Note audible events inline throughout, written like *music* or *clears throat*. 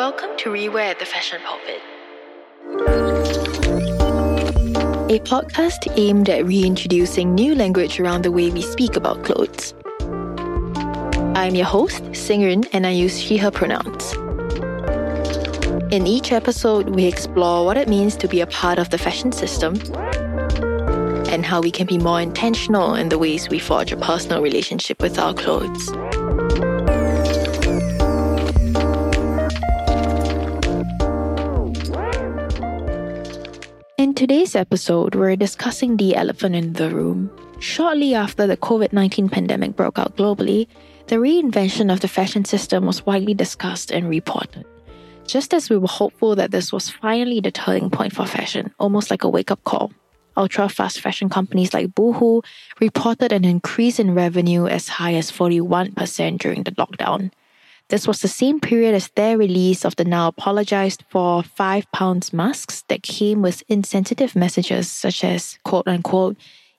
Welcome to Rewear the Fashion Pulpit, a podcast aimed at reintroducing new language around the way we speak about clothes. I'm your host, Singrin, and I use she, her pronouns. In each episode, we explore what it means to be a part of the fashion system and how we can be more intentional in the ways we forge a personal relationship with our clothes. Today's episode, we're discussing the elephant in the room. Shortly after the COVID 19 pandemic broke out globally, the reinvention of the fashion system was widely discussed and reported. Just as we were hopeful that this was finally the turning point for fashion, almost like a wake up call, ultra fast fashion companies like Boohoo reported an increase in revenue as high as 41% during the lockdown. This was the same period as their release of the now apologized for five pounds masks that came with insensitive messages such as quote unquote,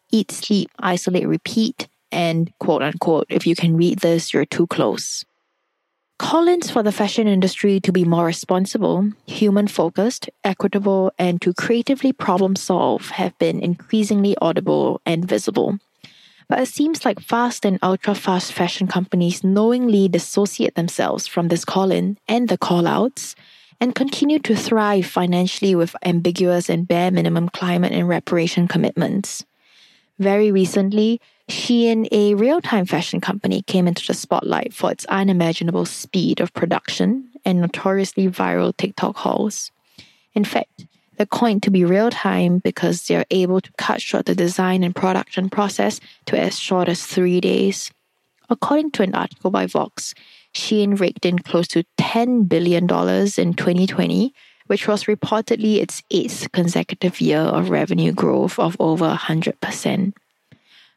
eat, sleep, isolate, repeat, and quote unquote, if you can read this, you're too close. Call-ins for the fashion industry to be more responsible, human focused, equitable, and to creatively problem solve have been increasingly audible and visible. But it seems like fast and ultra fast fashion companies knowingly dissociate themselves from this call in and the call outs and continue to thrive financially with ambiguous and bare minimum climate and reparation commitments. Very recently, Shein, a real time fashion company, came into the spotlight for its unimaginable speed of production and notoriously viral TikTok hauls. In fact, the coin to be real time because they're able to cut short the design and production process to as short as three days. According to an article by Vox, Shein raked in close to $10 billion in 2020, which was reportedly its eighth consecutive year of revenue growth of over 100%.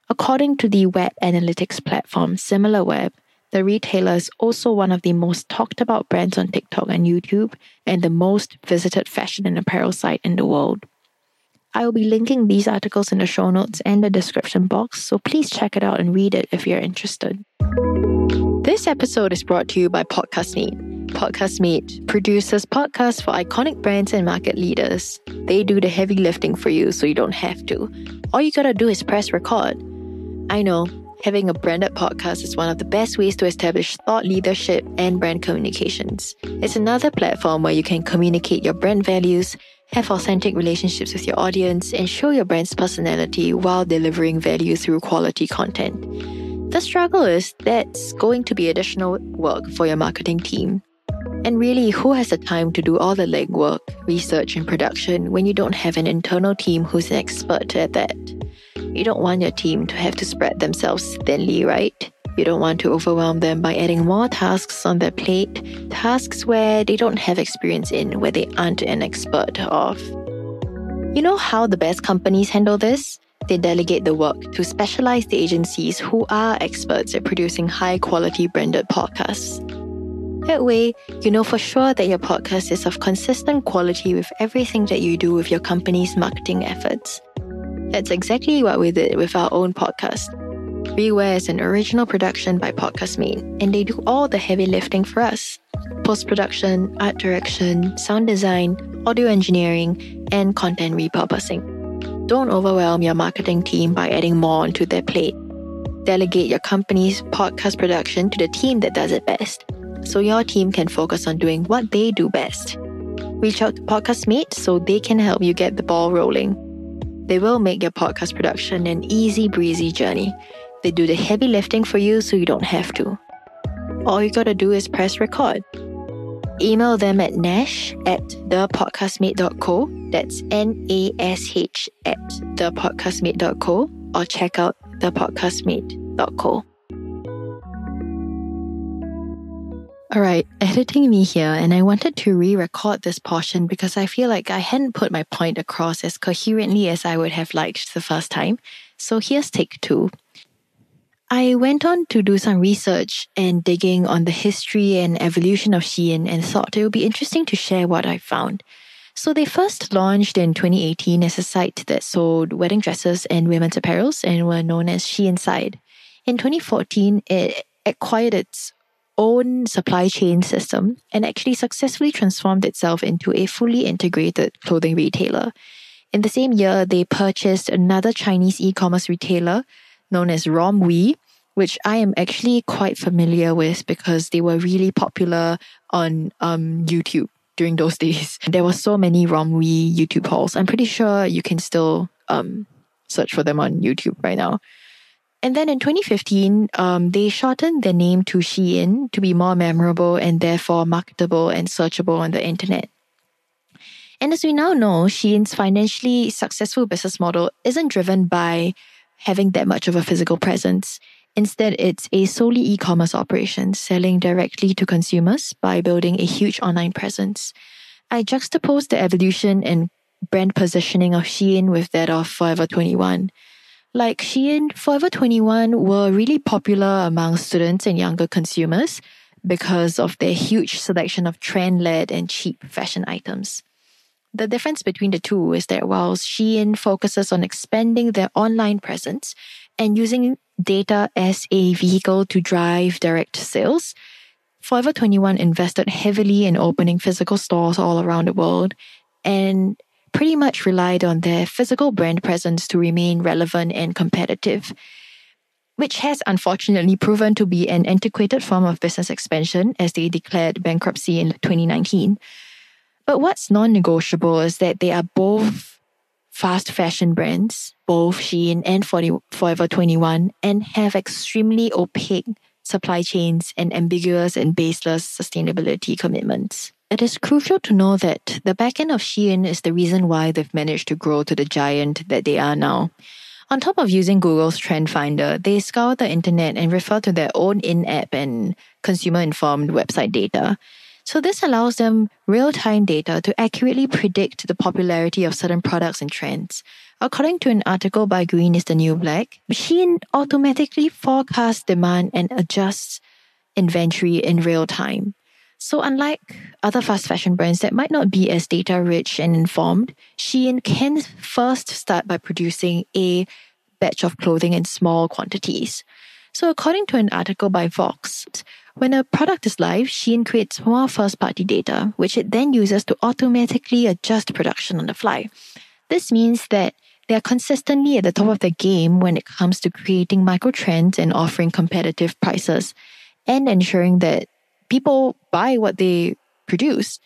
According to the web analytics platform SimilarWeb, the retailer is also one of the most talked about brands on TikTok and YouTube and the most visited fashion and apparel site in the world. I will be linking these articles in the show notes and the description box, so please check it out and read it if you're interested. This episode is brought to you by Podcast Meet. Podcastmate. Podcastmate produces podcasts for iconic brands and market leaders. They do the heavy lifting for you so you don't have to. All you gotta do is press record. I know, having a branded podcast is one of the best ways to establish thought leadership and brand communications. It's another platform where you can communicate your brand values, have authentic relationships with your audience, and show your brand's personality while delivering value through quality content. The struggle is that's going to be additional work for your marketing team. And really, who has the time to do all the legwork, research, and production when you don't have an internal team who's an expert at that? You don't want your team to have to spread themselves thinly, right? You don't want to overwhelm them by adding more tasks on their plate, tasks where they don't have experience in, where they aren't an expert of. You know how the best companies handle this? They delegate the work to specialized agencies who are experts at producing high quality branded podcasts. That way, you know for sure that your podcast is of consistent quality with everything that you do with your company's marketing efforts. That's exactly what we did with our own podcast. Rewear is an original production by Podcastmate, and they do all the heavy lifting for us post production, art direction, sound design, audio engineering, and content repurposing. Don't overwhelm your marketing team by adding more onto their plate. Delegate your company's podcast production to the team that does it best, so your team can focus on doing what they do best. Reach out to Podcastmate so they can help you get the ball rolling. They will make your podcast production an easy breezy journey. They do the heavy lifting for you so you don't have to. All you gotta do is press record. Email them at nash at thepodcastmate.co. That's N A S H at thepodcastmate.co or check out thepodcastmate.co. Alright, editing me here, and I wanted to re record this portion because I feel like I hadn't put my point across as coherently as I would have liked the first time. So here's take two. I went on to do some research and digging on the history and evolution of Shein and thought it would be interesting to share what I found. So they first launched in 2018 as a site that sold wedding dresses and women's apparels and were known as SheInside. In 2014, it acquired its own supply chain system and actually successfully transformed itself into a fully integrated clothing retailer. In the same year, they purchased another Chinese e commerce retailer known as Romwe, which I am actually quite familiar with because they were really popular on um, YouTube during those *laughs* days. There were so many Romwe YouTube hauls. I'm pretty sure you can still um, search for them on YouTube right now. And then in 2015, um, they shortened their name to Shein to be more memorable and therefore marketable and searchable on the internet. And as we now know, Shein's financially successful business model isn't driven by having that much of a physical presence. Instead, it's a solely e commerce operation, selling directly to consumers by building a huge online presence. I juxtapose the evolution and brand positioning of Shein with that of Forever 21. Like Shein, Forever 21 were really popular among students and younger consumers because of their huge selection of trend led and cheap fashion items. The difference between the two is that while Shein focuses on expanding their online presence and using data as a vehicle to drive direct sales, Forever 21 invested heavily in opening physical stores all around the world and pretty much relied on their physical brand presence to remain relevant and competitive, which has unfortunately proven to be an antiquated form of business expansion as they declared bankruptcy in 2019. But what's non negotiable is that they are both fast fashion brands, both Shein and Forever 21, and have extremely opaque supply chains and ambiguous and baseless sustainability commitments. It is crucial to know that the backend of Shein is the reason why they've managed to grow to the giant that they are now. On top of using Google's Trend Finder, they scour the internet and refer to their own in app and consumer informed website data. So, this allows them real time data to accurately predict the popularity of certain products and trends. According to an article by Green is the New Black, Shein automatically forecasts demand and adjusts inventory in real time. So, unlike other fast fashion brands that might not be as data rich and informed, Shein can first start by producing a batch of clothing in small quantities. So, according to an article by Vox, when a product is live, Shein creates more first party data, which it then uses to automatically adjust production on the fly. This means that they are consistently at the top of the game when it comes to creating micro trends and offering competitive prices and ensuring that people buy what they produce.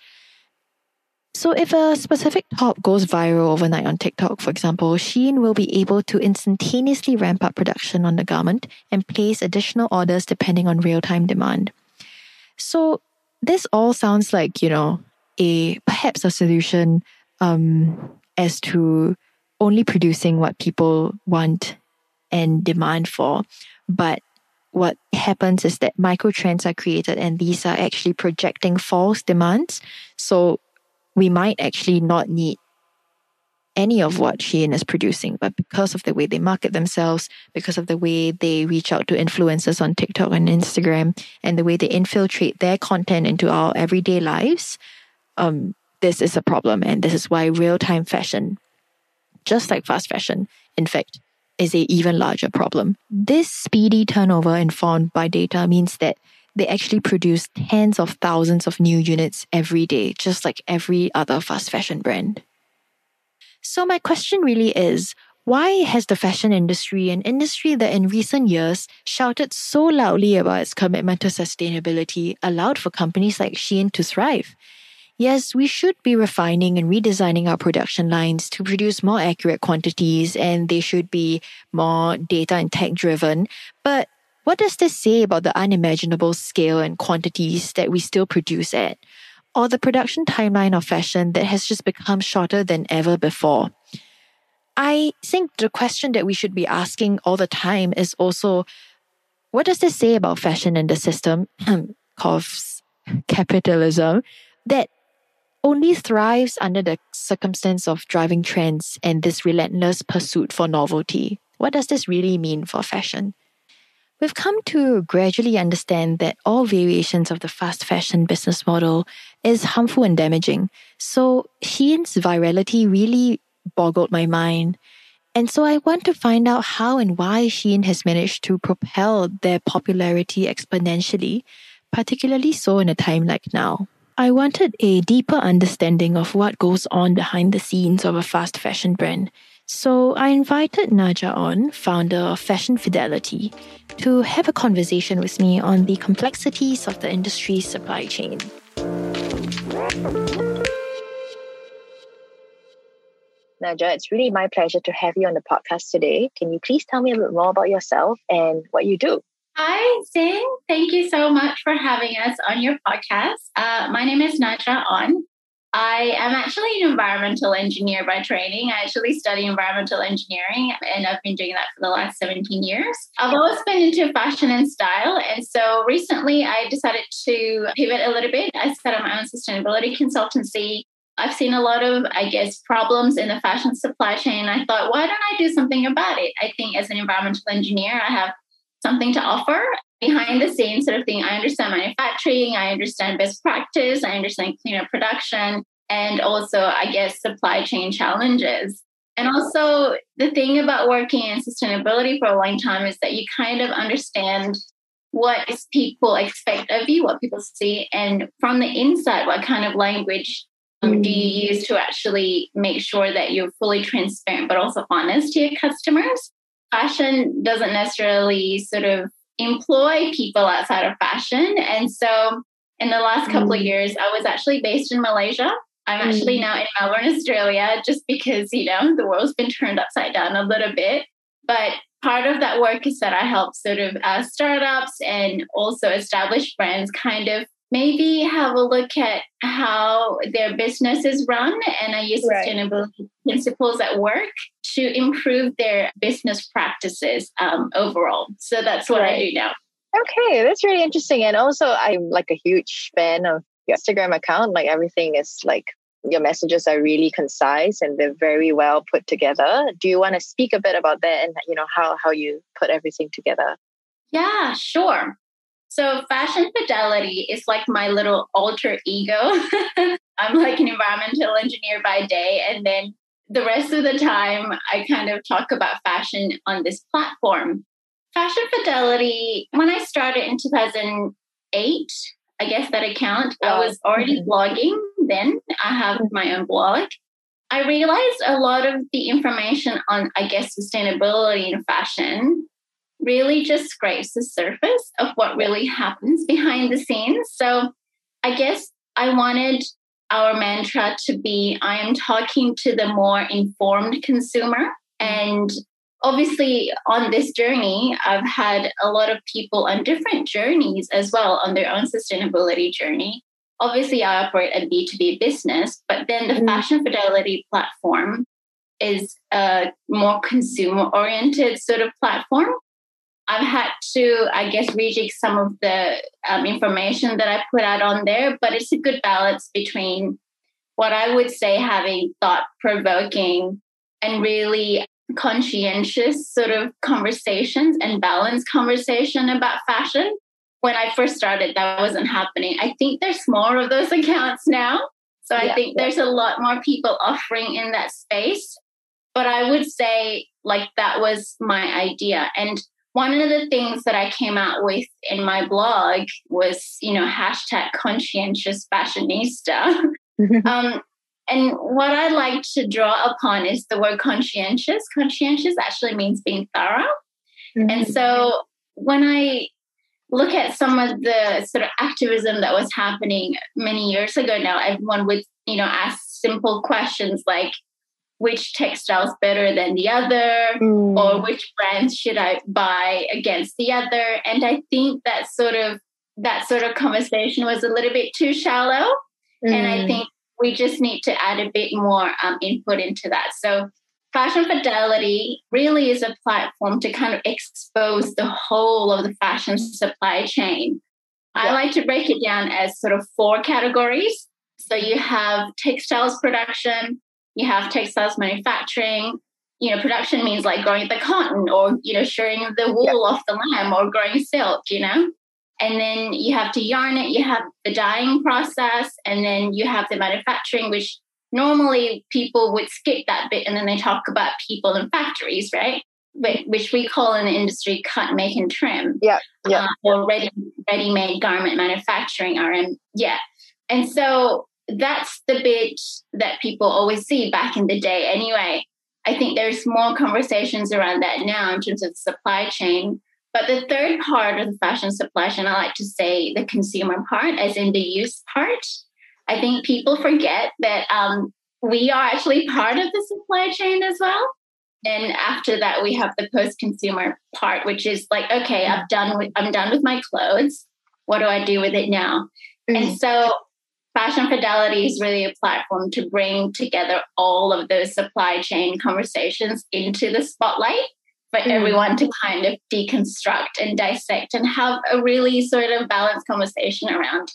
So if a specific top goes viral overnight on TikTok, for example, Shein will be able to instantaneously ramp up production on the garment and place additional orders depending on real-time demand. So this all sounds like, you know, a perhaps a solution um, as to only producing what people want and demand for. But what happens is that micro trends are created and these are actually projecting false demands. So we might actually not need any of what Shein is producing, but because of the way they market themselves, because of the way they reach out to influencers on TikTok and Instagram, and the way they infiltrate their content into our everyday lives, um, this is a problem. And this is why real time fashion, just like fast fashion, in fact, is a even larger problem. This speedy turnover informed by data means that they actually produce tens of thousands of new units every day, just like every other fast fashion brand. So, my question really is why has the fashion industry, an industry that in recent years shouted so loudly about its commitment to sustainability, allowed for companies like Shein to thrive? Yes, we should be refining and redesigning our production lines to produce more accurate quantities and they should be more data and tech driven. But what does this say about the unimaginable scale and quantities that we still produce at? Or the production timeline of fashion that has just become shorter than ever before? I think the question that we should be asking all the time is also what does this say about fashion and the system, *clears throat* coughs, capitalism, that only thrives under the circumstance of driving trends and this relentless pursuit for novelty. What does this really mean for fashion? We've come to gradually understand that all variations of the fast fashion business model is harmful and damaging. So Shein's virality really boggled my mind. And so I want to find out how and why Shein has managed to propel their popularity exponentially particularly so in a time like now. I wanted a deeper understanding of what goes on behind the scenes of a fast fashion brand. So I invited Najah on, founder of Fashion Fidelity, to have a conversation with me on the complexities of the industry's supply chain. Najah, it's really my pleasure to have you on the podcast today. Can you please tell me a bit more about yourself and what you do? Hi, Zin. Thank you so much for having us on your podcast. Uh, my name is Najah Onn. I am actually an environmental engineer by training. I actually study environmental engineering and I've been doing that for the last 17 years. I've always been into fashion and style. And so recently I decided to pivot a little bit. I set up my own sustainability consultancy I've seen a lot of, I guess, problems in the fashion supply chain. I thought, why don't I do something about it? I think as an environmental engineer, I have something to offer behind the scenes sort of thing. I understand manufacturing, I understand best practice, I understand cleaner production, and also, I guess, supply chain challenges. And also, the thing about working in sustainability for a long time is that you kind of understand what people expect of you, what people see, and from the inside, what kind of language um, do you use to actually make sure that you're fully transparent but also honest to your customers? Fashion doesn't necessarily sort of employ people outside of fashion. And so in the last couple of mm. years, I was actually based in Malaysia. I'm actually mm. now in Melbourne, Australia, just because, you know, the world's been turned upside down a little bit. But part of that work is that I help sort of uh, startups and also established brands kind of maybe have a look at how their business is run and I use right. sustainability principles at work to improve their business practices um, overall. So that's what right. I do now. Okay, that's really interesting. And also, I'm like a huge fan of your Instagram account. Like everything is like your messages are really concise and they're very well put together. Do you want to speak a bit about that and you know how how you put everything together? Yeah, sure. So, fashion fidelity is like my little alter ego. *laughs* I'm like an environmental engineer by day, and then the rest of the time, I kind of talk about fashion on this platform. Fashion fidelity, when I started in 2008, I guess that account, I was already mm-hmm. blogging then. I have my own blog. I realized a lot of the information on, I guess, sustainability in fashion really just scrapes the surface of what really happens behind the scenes. So I guess I wanted our mantra to be I am talking to the more informed consumer. And obviously, on this journey, I've had a lot of people on different journeys as well on their own sustainability journey. Obviously, I operate a B2B business, but then the mm-hmm. Fashion Fidelity platform is a more consumer oriented sort of platform I've had to, I guess, rejig some of the um, information that I put out on there, but it's a good balance between what I would say having thought provoking and really conscientious sort of conversations and balanced conversation about fashion. When I first started, that wasn't happening. I think there's more of those *laughs* accounts now. So I yeah, think yeah. there's a lot more people offering in that space. But I would say, like, that was my idea. And one of the things that I came out with in my blog was, you know, hashtag conscientious fashionista. *laughs* um, and what I like to draw upon is the word conscientious. Conscientious actually means being thorough. Mm-hmm. And so when I look at some of the sort of activism that was happening many years ago now, everyone would, you know, ask simple questions like, which textile's better than the other mm. or which brands should I buy against the other. And I think that sort of that sort of conversation was a little bit too shallow. Mm. And I mm. think we just need to add a bit more um, input into that. So Fashion Fidelity really is a platform to kind of expose the whole of the fashion supply chain. Yeah. I like to break it down as sort of four categories. So you have textiles production, you have textiles manufacturing. You know, production means like growing the cotton or, you know, shearing the wool off the lamb or growing silk, you know? And then you have to yarn it, you have the dyeing process, and then you have the manufacturing, which normally people would skip that bit and then they talk about people and factories, right? which we call in the industry cut, make, and trim. Yeah, yeah. Uh, or ready ready made garment manufacturing RM. Yeah, and so that's the bit that people always see back in the day. Anyway, I think there's more conversations around that now in terms of the supply chain. But the third part of the fashion supply chain, I like to say the consumer part, as in the use part. I think people forget that um, we are actually part of the supply chain as well. And after that, we have the post-consumer part, which is like, okay, I've done with, I'm done with my clothes. What do I do with it now? Mm-hmm. And so Fashion Fidelity is really a platform to bring together all of those supply chain conversations into the spotlight for mm. everyone to kind of deconstruct and dissect and have a really sort of balanced conversation around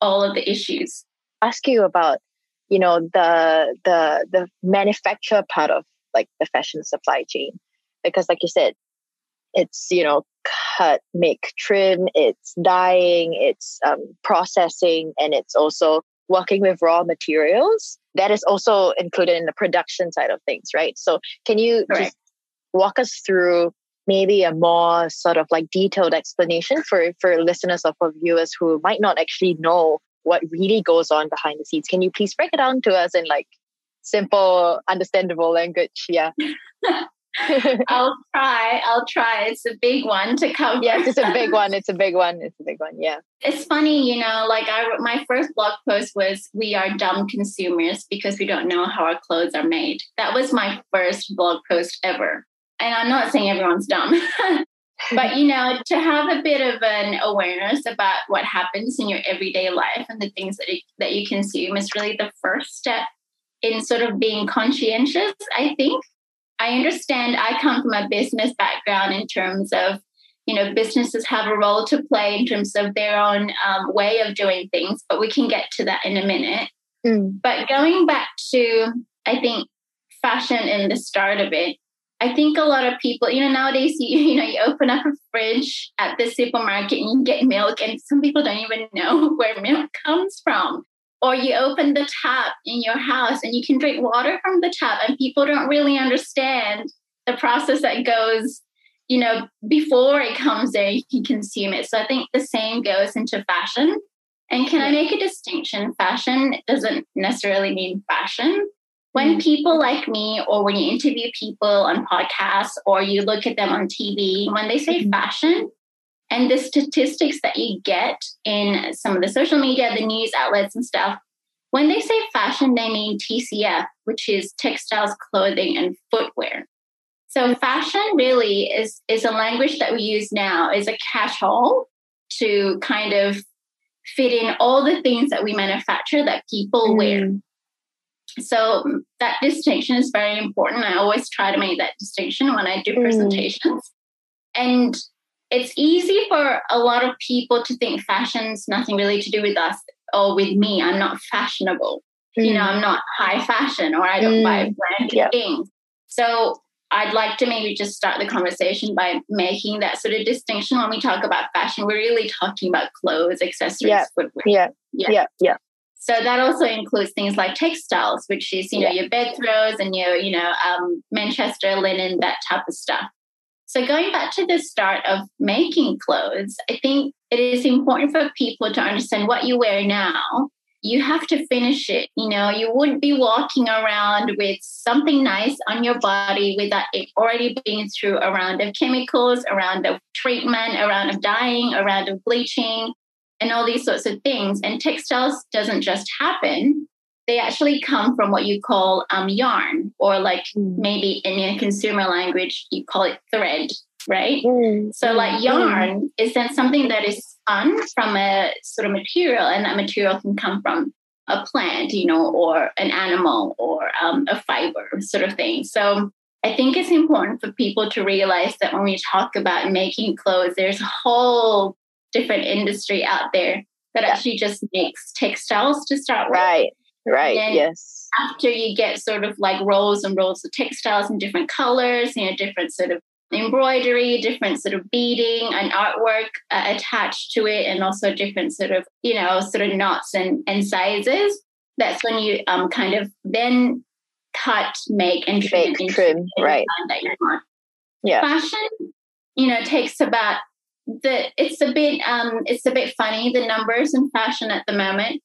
all of the issues. Ask you about, you know, the the the manufacture part of like the fashion supply chain. Because like you said, it's, you know, cut, make, trim, it's dyeing, it's um, processing, and it's also working with raw materials. That is also included in the production side of things, right? So can you just walk us through maybe a more sort of like detailed explanation for for listeners or for viewers who might not actually know what really goes on behind the scenes can you please break it down to us in like simple understandable language yeah *laughs* *laughs* I'll try. I'll try. It's a big one to cover. Yes, it's a big one. It's a big one. It's a big one. Yeah. It's funny, you know, like I my first blog post was we are dumb consumers because we don't know how our clothes are made. That was my first blog post ever and I'm not saying everyone's dumb, *laughs* but you know, to have a bit of an awareness about what happens in your everyday life and the things that it, that you consume is really the first step in sort of being conscientious. I think I understand. I come from a business background in terms of you know businesses have a role to play in terms of their own um, way of doing things, but we can get to that in a minute. Mm. But going back to I think fashion and the start of it I think a lot of people, you know, nowadays *laughs* you you know you open up a fridge at the supermarket and you get milk, and some people don't even know *laughs* where milk comes from. Or you open the tap in your house and you can drink water from the tap, and people don't really understand the process that goes, you know, before it comes there, you can consume it. So I think the same goes into fashion. And can I make a distinction? Fashion doesn't necessarily mean fashion when mm. people like me or when you interview people on podcasts or you look at them on TV, when they say mm-hmm. fashion and the statistics that you get in some of the social media, the news outlets and stuff, when they say fashion, they mean TCF, which is textiles, clothing, and footwear. So fashion really is, is a language that we use now is a catch-all to kind of fit in all the things that we manufacture that people mm. wear. So that distinction is very important. I always try to make that distinction when I do mm. presentations. And it's easy for a lot of people to think fashion's nothing really to do with us or with me. I'm not fashionable. Mm. You know, mm. I'm not high fashion or I don't mm. buy branded yep. things. So I'd like to maybe just start the conversation by making that sort of distinction when we talk about fashion. We're really talking about clothes, accessories, yeah. footwear. Yeah. Yeah. Yeah. Yeah. So that also includes things like textiles, which is, you know, yeah. your bed throws and your, you know, um, Manchester linen, that type of stuff. So going back to the start of making clothes, I think it is important for people to understand what you wear now. You have to finish it. You know, you wouldn't be walking around with something nice on your body without it already being through a round of chemicals, a round of treatment, a round of dyeing, a round of bleaching, and all these sorts of things. And textiles doesn't just happen. They actually come from what you call um, yarn, or like mm. maybe in your consumer language, you call it thread, right? Mm. So, like mm. yarn is then something that is spun from a sort of material, and that material can come from a plant, you know, or an animal or um, a fiber sort of thing. So, I think it's important for people to realize that when we talk about making clothes, there's a whole different industry out there that yeah. actually just makes textiles to start with. Right. Right. yes. After you get sort of like rolls and rolls of textiles in different colors, you know, different sort of embroidery, different sort of beading and artwork uh, attached to it, and also different sort of, you know, sort of knots and, and sizes. That's when you um kind of then cut, make, and trim, make, trim right. that you want. Yeah. Fashion, you know, takes about the it's a bit um it's a bit funny the numbers in fashion at the moment.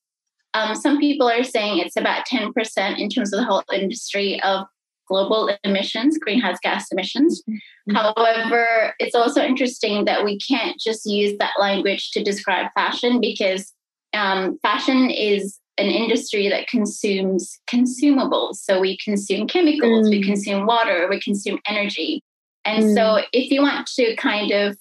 Um, some people are saying it's about 10% in terms of the whole industry of global emissions, greenhouse gas emissions. Mm-hmm. However, it's also interesting that we can't just use that language to describe fashion because um, fashion is an industry that consumes consumables. So we consume chemicals, mm. we consume water, we consume energy. And mm. so if you want to kind of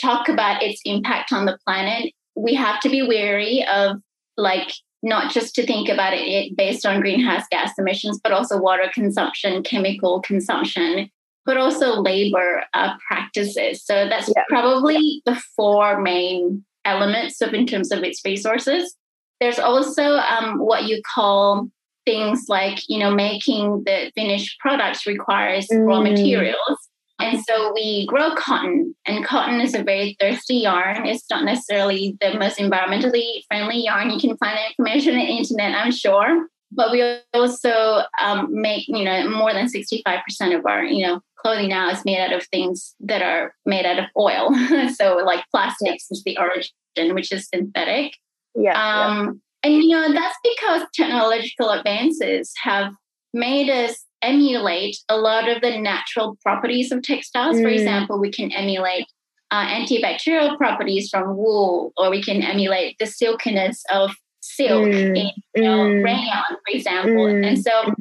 talk about its impact on the planet, we have to be wary of like not just to think about it based on greenhouse gas emissions, but also water consumption, chemical consumption, but also labor uh, practices. So that's yeah. probably the four main elements of in terms of its resources. There's also um, what you call things like, you know, making the finished products requires mm. raw materials. And so we grow cotton, and cotton is a very thirsty yarn. It's not necessarily the most environmentally friendly yarn. You can find information on the internet, I'm sure. But we also um, make, you know, more than 65% of our, you know, clothing now is made out of things that are made out of oil. *laughs* so like plastics is the origin, which is synthetic. Yeah, um, yeah. And, you know, that's because technological advances have made us emulate a lot of the natural properties of textiles. Mm. For example, we can emulate uh, antibacterial properties from wool, or we can emulate the silkiness of silk mm. in you know, mm. rayon, for example. Mm. And so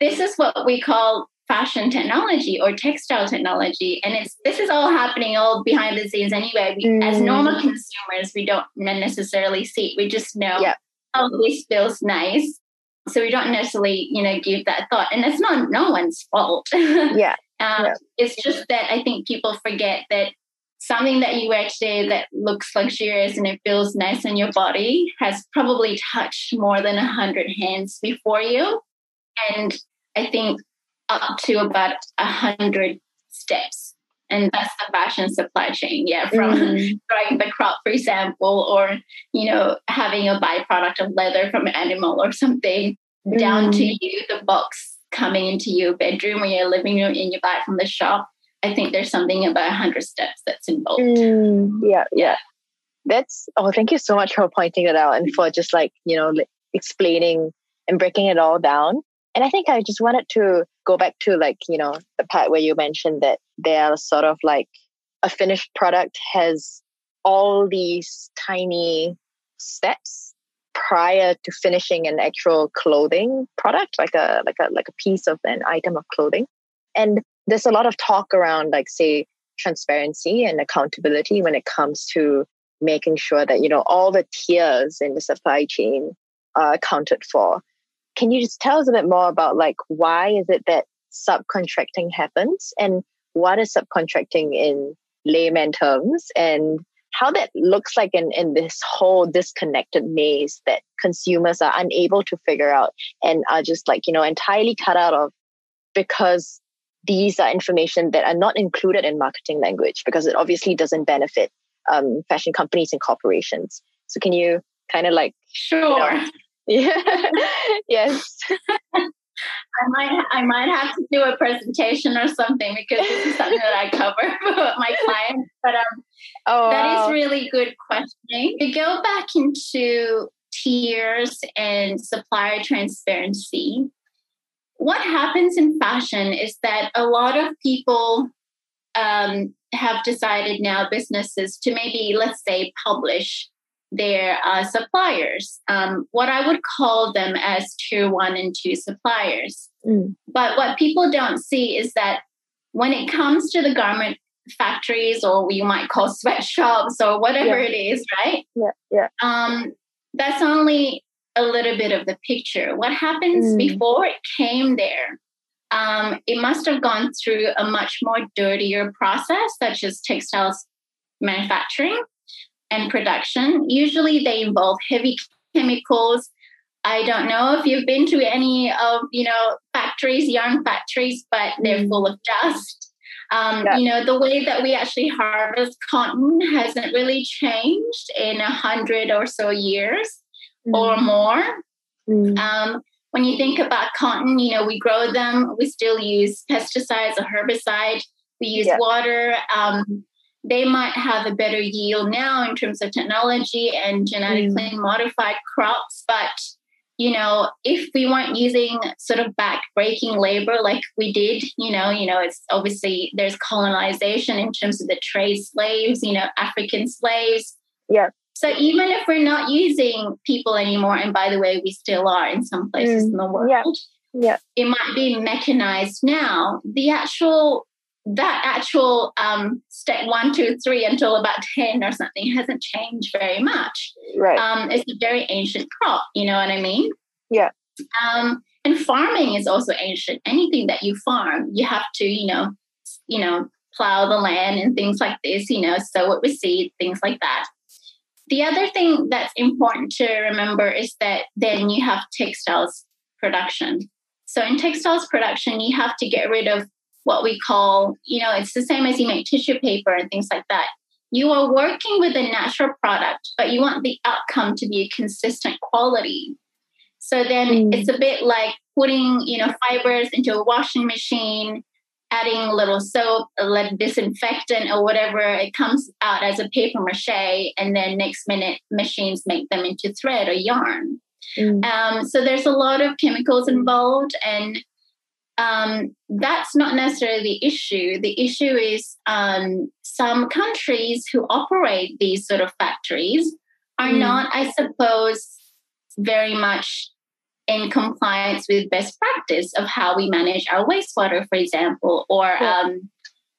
this is what we call fashion technology or textile technology and it's this is all happening all behind the scenes anyway we, mm. as normal consumers we don't necessarily see it we just know yep. oh this feels nice so we don't necessarily you know give that thought and it's not no one's fault *laughs* yeah. um, yeah. it's just that i think people forget that something that you wear today that looks luxurious and it feels nice on your body has probably touched more than a hundred hands before you and i think up to about a hundred steps and that's the fashion supply chain yeah from mm. growing the crop for example or you know having a byproduct of leather from an animal or something mm. down to mm. you the box coming into your bedroom or your living room and you buy it from the shop i think there's something about 100 steps that's involved mm. yeah yeah that's oh thank you so much for pointing it out and for just like you know explaining and breaking it all down and i think i just wanted to go back to like you know the part where you mentioned that they're sort of like a finished product has all these tiny steps prior to finishing an actual clothing product like a like a like a piece of an item of clothing. And there's a lot of talk around like say transparency and accountability when it comes to making sure that you know all the tiers in the supply chain are accounted for can you just tell us a bit more about like why is it that subcontracting happens? And what is subcontracting in layman terms? And how that looks like in, in this whole disconnected maze that consumers are unable to figure out and are just like, you know, entirely cut out of because these are information that are not included in marketing language because it obviously doesn't benefit um, fashion companies and corporations. So can you kind of like sure. You know, yeah. *laughs* yes. I might I might have to do a presentation or something because this is something that I cover *laughs* for my clients. But um, oh, that wow. is really good questioning. To go back into tiers and supplier transparency, what happens in fashion is that a lot of people um, have decided now businesses to maybe let's say publish their uh, suppliers, um, what I would call them as tier one and two suppliers. Mm. But what people don't see is that when it comes to the garment factories, or you might call *laughs* sweatshops, or whatever yeah. it is, right? Yeah, yeah. Um, that's only a little bit of the picture. What happens mm. before it came there? Um, it must have gone through a much more dirtier process, such as textiles manufacturing and production. Usually they involve heavy chemicals. I don't know if you've been to any of, you know, factories, yarn factories, but they're mm. full of dust. Um, yeah. You know, the way that we actually harvest cotton hasn't really changed in a hundred or so years mm. or more. Mm. Um, when you think about cotton, you know, we grow them, we still use pesticides or herbicide we use yeah. water. Um, they might have a better yield now in terms of technology and genetically mm. modified crops, but you know, if we weren't using sort of back-breaking labor like we did, you know, you know, it's obviously there's colonization in terms of the trade slaves, you know, African slaves. Yeah. So even if we're not using people anymore, and by the way, we still are in some places mm, in the world, yeah. yeah, it might be mechanized now. The actual that actual um, step one, two, three until about 10 or something hasn't changed very much. Right. Um, it's a very ancient crop, you know what I mean? Yeah. Um, and farming is also ancient. Anything that you farm, you have to, you know, you know, plow the land and things like this, you know, sow it with seed, things like that. The other thing that's important to remember is that then you have textiles production. So in textiles production, you have to get rid of what we call, you know, it's the same as you make tissue paper and things like that. You are working with a natural product, but you want the outcome to be a consistent quality. So then mm. it's a bit like putting, you know, fibers into a washing machine, adding a little soap, a little disinfectant or whatever. It comes out as a paper mache, and then next minute machines make them into thread or yarn. Mm. Um, so there's a lot of chemicals involved, and um, that's not necessarily the issue. The issue is um, some countries who operate these sort of factories are mm. not, I suppose, very much in compliance with best practice of how we manage our wastewater, for example, or yeah. um,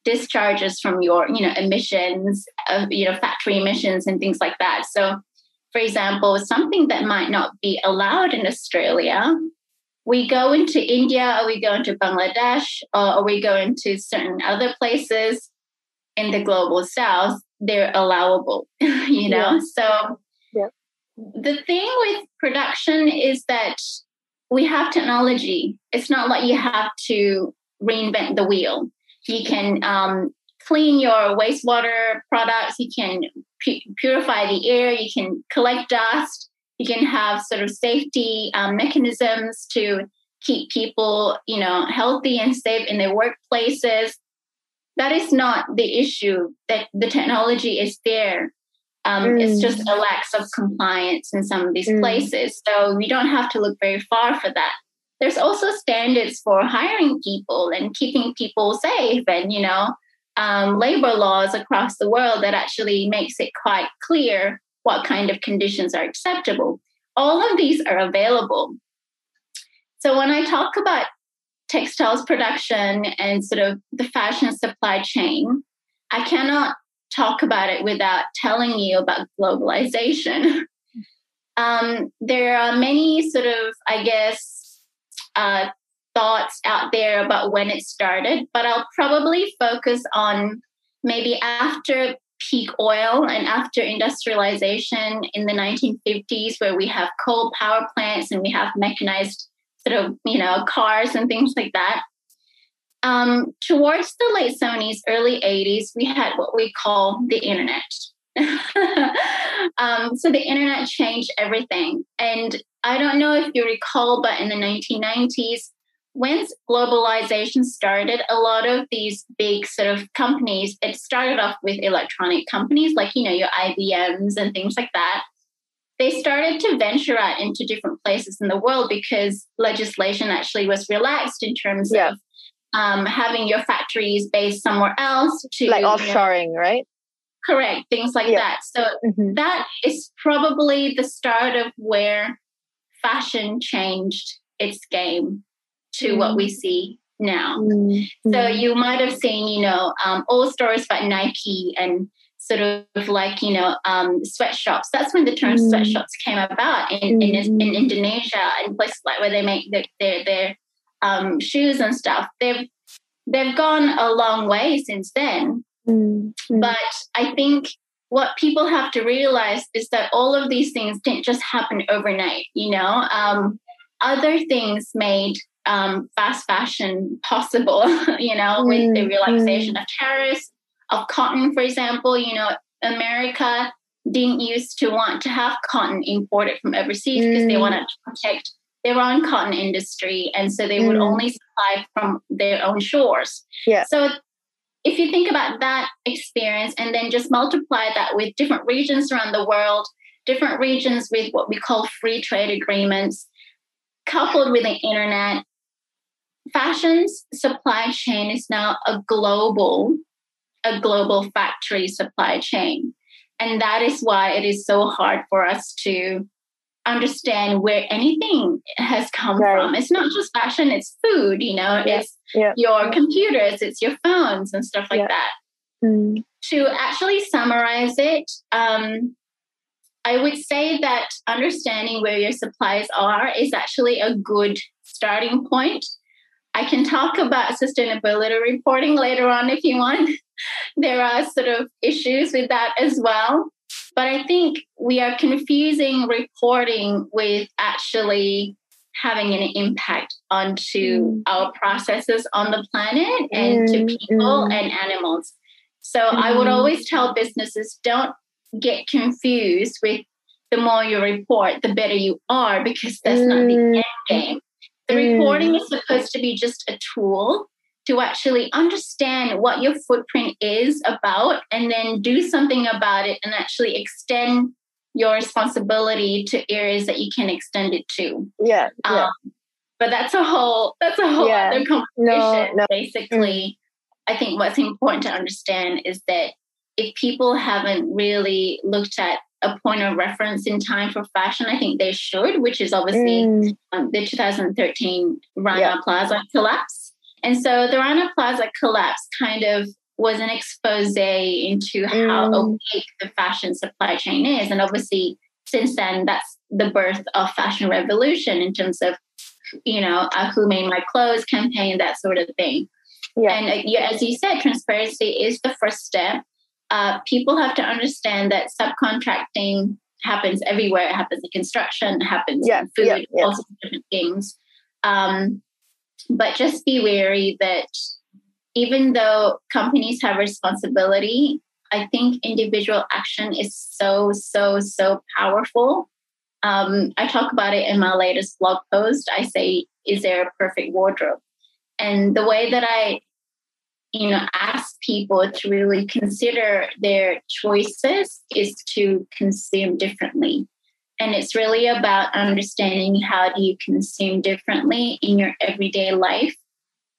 discharges from your, you know, emissions of, you know, factory emissions and things like that. So, for example, something that might not be allowed in Australia we go into India or we go into Bangladesh or, we go into certain other places in the global south, they're allowable, *laughs* you know? Yeah. So yeah. the thing with production is that we have technology. It's not like you have to reinvent the wheel. You can um, clean your wastewater products, you can pu- purify the air, you can collect dust you can have sort of safety um, mechanisms to keep people, you know, healthy and safe in their workplaces. That is not the issue. That the technology is there. Um, mm. It's just a lack of compliance in some of these mm. places. So we don't have to look very far for that. There's also standards for hiring people and keeping people safe, and you know, um, labor laws across the world that actually makes it quite clear what kind of conditions are acceptable. All of these are available. So when I talk about textiles production and sort of the fashion supply chain, I cannot talk about it without telling you about globalization. *laughs* um, there are many sort of, I guess, uh, thoughts out there about when it started, but I'll probably focus on maybe after peak oil and after industrialization in the 1950s where we have coal power plants and we have mechanized sort of you know cars and things like that um, towards the late 70s early 80s we had what we call the internet. *laughs* Um, so the internet changed everything. And i don't know if you recall but in the 1990s when globalization started, a lot of these big sort of companies, it started off with electronic companies like, you know, your IBMs and things like that. They started to venture out into different places in the world because legislation actually was relaxed in terms yeah. of um, having your factories based somewhere else to like offshoring, you know, right? Correct, things like yeah. that. So mm-hmm. that is probably the start of where fashion changed its game to mm. what we mm. see now. Mm. So you might have seen, you know, um, all stories about Nike and sort of like, you know, um, sweatshops. That's when the term mm. sweatshops came about in, in, in. Indonesia and places like where they make their, their, their um, shoes and stuff. They've, they've gone a long way since then. But I think what people have to realize is that all of these things didn't just happen overnight, you know. Um, other things made um, fast fashion possible, *laughs* you know, mm, with the mm, relaxation mm. of tariffs, of cotton, for example. You know, America didn't used to want to have cotton imported from overseas mm. because they wanted to protect their own cotton industry. And so they would mm. only supply from their own shores. Yeah. So if you think about that experience and then just multiply that with different regions around the world, different regions with what we call free trade agreements, coupled with the internet, fashion's supply chain is now a global, a global factory supply chain. And that is why it is so hard for us to understand where anything has come right. from. It's not just fashion, it's food, you know, yeah. it's yeah. your computers, it's your phones and stuff like yeah. that. Mm. To actually summarize it, um, I would say that understanding where your supplies are is actually a good starting point. I can talk about sustainability reporting later on if you want. *laughs* there are sort of issues with that as well. But I think we are confusing reporting with actually having an impact onto mm. our processes on the planet and mm. to people mm. and animals. So. I would mm. always tell businesses don't get confused with the more you report, the better you are, because that's not the mm. end game. The reporting is supposed to be just a tool to actually understand what your footprint is about and then do something about it and actually extend your responsibility to areas that you can extend it to. Yeah. yeah. Um, but that's a whole that's a whole yeah. other conversation. No, no. Basically, mm. I think what's important to understand is that if people haven't really looked at a point of reference in time for fashion, I think they should, which is obviously mm. um, the 2013 Rana yeah. Plaza collapse. And so the Rana Plaza collapse kind of was an expose into how mm. opaque the fashion supply chain is. And obviously, since then, that's the birth of fashion revolution in terms of, you know, uh, who made my clothes campaign, that sort of thing. Yeah. And uh, yeah, as you said, transparency is the first step. Uh, people have to understand that subcontracting happens everywhere. It happens in construction, it happens yeah, in food, yeah, yeah. all sorts of different things. Um, but just be wary that even though companies have responsibility, I think individual action is so, so, so powerful. Um, I talk about it in my latest blog post. I say, Is there a perfect wardrobe? And the way that I you know ask people to really consider their choices is to consume differently. And it's really about understanding how do you consume differently in your everyday life.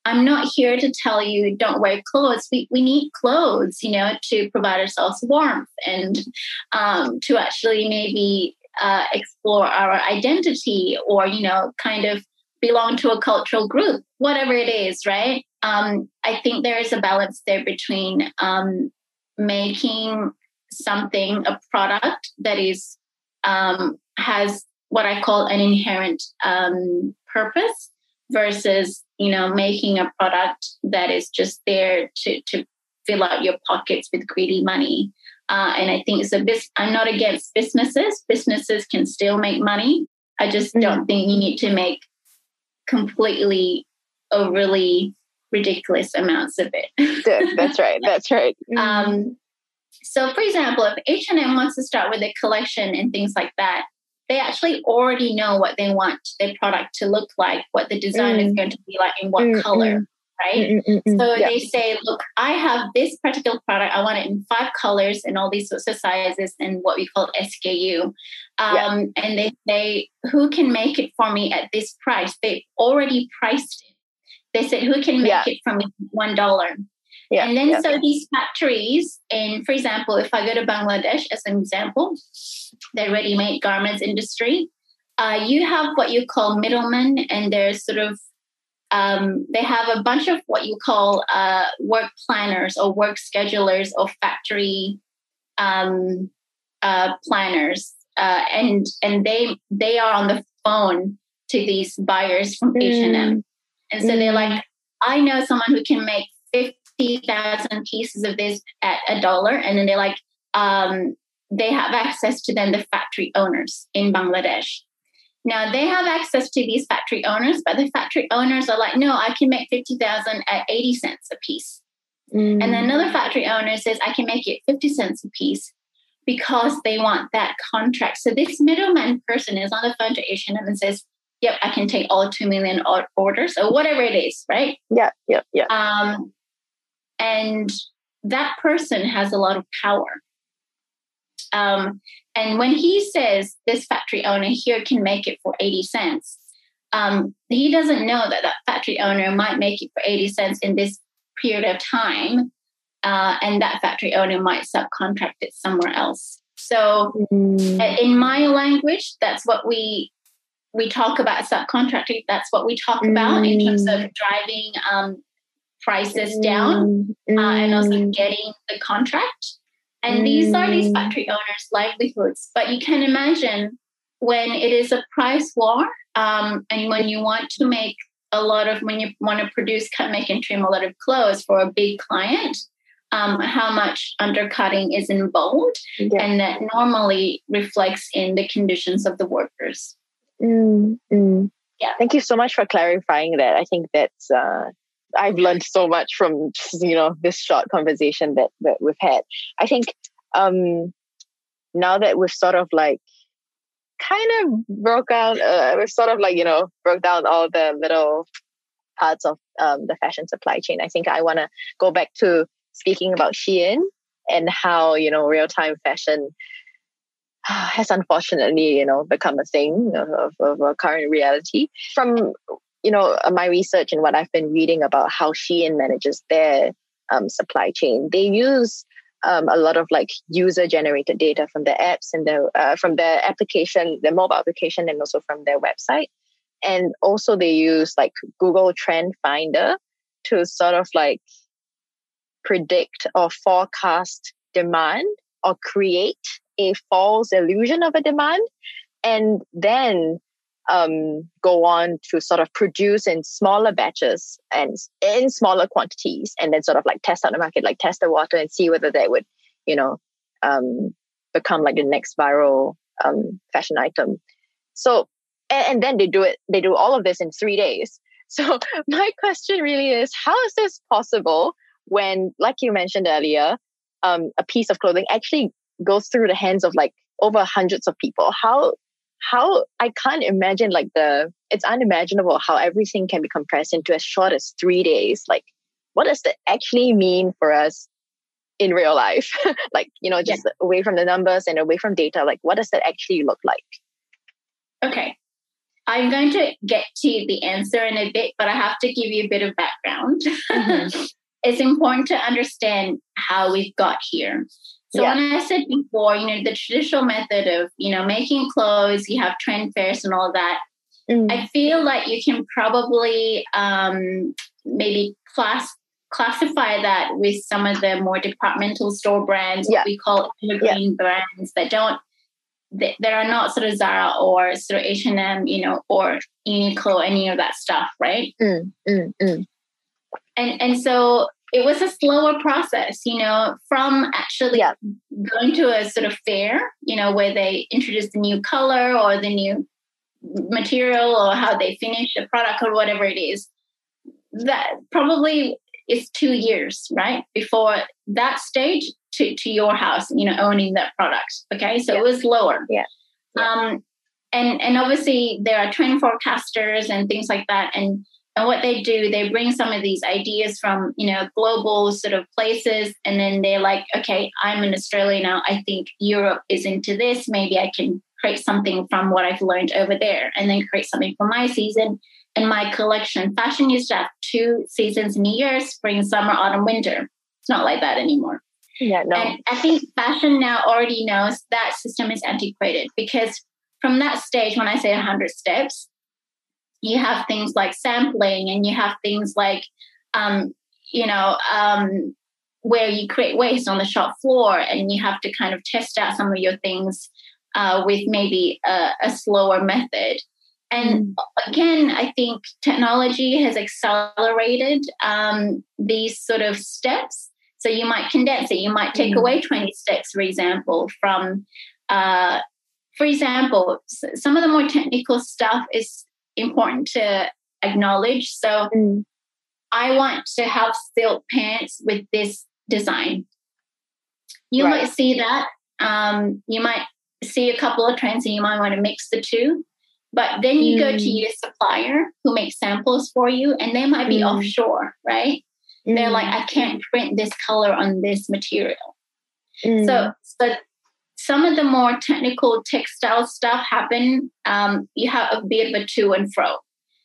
I'm not here to tell you don't wear clothes. We, we need clothes you know to provide ourselves warmth and um, to actually maybe uh, explore our identity or you know kind of belong to a cultural group whatever it is right um, i think there is a balance there between um, making something a product that is um, has what I call an inherent um, purpose versus you know making a product that is just there to to fill out your pockets with greedy money. Uh, and I think it's a bis- I'm not against businesses. Businesses can still make money. I just mm-hmm. don't think you need to make completely overly ridiculous amounts of it. that's right. *laughs* That's right. Mm-hmm. Um, so, for example, if H&M wants to start with a collection and things like that, they actually already know what they want their product to look like, what the design mm. is going to be like, in what mm, color, mm. right? Mm, mm, mm, so yeah. they say, look, I have this particular product. I want it in five colors and all these sorts of sizes and what we call SKU. Um, yeah. And they say, who can make it for me at this price? They've already priced. They said, who can make yeah. it from me $1? Yeah, and then yeah. so these factories, and for example, if I go to Bangladesh as an example, the ready-made garments industry, uh, you have what you call middlemen, and they're sort of um, they have a bunch of what you call uh, work planners or work schedulers or factory um, uh, planners, uh, and and they they are on the phone to these buyers from mm. H and M, and so mm. they're like, I know someone who can make 50,000 pieces of this at a dollar. And then they're like, um, they have access to then the factory owners in Bangladesh. Now they have access to these factory owners, but the factory owners are like, no, I can make 50,000 at 80 cents a piece. Mm. And then another factory owner says, I can make it 50 cents a piece because they want that contract. So this middleman person is on the phone to H&M and says, yep, I can take all 2 million orders or whatever it is, right? Yeah, yeah, yeah. Um, and that person has a lot of power. Um, and when he says this factory owner here can make it for 80 cents, um, he doesn't know that that factory owner might make it for 80 cents in this period of time. Uh, and that factory owner might subcontract it somewhere else. So, mm. in my language, that's what we we talk about subcontracting. That's what we talk mm. about in terms of mm. driving um, prices down mm. uh, and also mm. getting the contract. And these are these factory owners' livelihoods. But you can imagine when it is a price war um, and when you want to make a lot of when you want to produce cut make and trim a lot of clothes for a big client um, how much undercutting is involved yeah. and that normally reflects in the conditions of the workers mm, mm. yeah. Thank you so much for clarifying that. I think that's uh, i've learned so much from you know this short conversation that that we've had. I think um now that we've sort of like kind of broke out uh, we sort of like you know broke down all the little parts of um, the fashion supply chain i think i want to go back to speaking about shein and how you know real-time fashion *sighs* has unfortunately you know become a thing of, of a current reality from you know my research and what i've been reading about how shein manages their um, supply chain they use um, a lot of like user generated data from their apps and their uh, from their application, their mobile application, and also from their website. And also they use like Google Trend Finder to sort of like predict or forecast demand or create a false illusion of a demand and then um, go on to sort of produce in smaller batches and in smaller quantities and then sort of like test out the market like test the water and see whether that would you know um, become like the next viral um, fashion item. So and, and then they do it they do all of this in three days. *laughs* So my question really is how is this possible when like you mentioned earlier um, a piece of clothing actually goes through the hands of like over hundreds of people how how I can't imagine like the it's unimaginable how everything can be compressed into as short as three days. Like, what does that actually mean for us in real life? *laughs* like, you know, just yeah. away from the numbers and away from data, like what does that actually look like? Okay. I'm going to get to the answer in a bit, but I have to give you a bit of background. Mm-hmm. *laughs* it's important to understand how we've got here. So yeah. when I said before, you know, the traditional method of, you know, making clothes, you have trend fairs and all that. Mm. I feel like you can probably um, maybe class classify that with some of the more departmental store brands, yeah. what we call evergreen yeah. brands that don't that, that are not sort of Zara or sort of H and M, you know, or Uniqlo, any of that stuff, right? Mm, mm, mm. And and so it was a slower process, you know, from actually yeah. going to a sort of fair, you know, where they introduce the new color or the new material or how they finish the product or whatever it is. That probably is two years, right? Before that stage to, to your house, you know, owning that product. Okay. So yeah. it was lower. Yeah. yeah. Um, and and obviously there are trend forecasters and things like that. And and what they do they bring some of these ideas from you know global sort of places and then they're like okay i'm in australia now. I think europe is into this. Maybe i can create something from what i've learned over there and then create something for my season. And my collection fashion used to have two seasons in a year spring summer autumn winter. It's not like that anymore. Yeah no. And i think fashion now already knows that system is antiquated because from that stage when i say 100 steps you have things like sampling and you have things like um, you know um, where you create waste on the shop floor and you have to kind of test out some of your things uh, with maybe a, a slower method and mm. again i think technology has accelerated um, these sort of steps so you might condense it you might take mm. away 20 steps for example from uh, for example some of the more technical stuff is important to acknowledge. So mm. I want to have silk pants with this design. You right. might see that. Um, you might see a couple of trends and you might want to mix the two. But then you mm. go to mm. your supplier who makes samples for you, and they might be mm. offshore, right? Mm. They're like, I can't print this color on this material. Mm. So, but some of the more technical textile stuff happen. Um, you have a bit of a to and fro.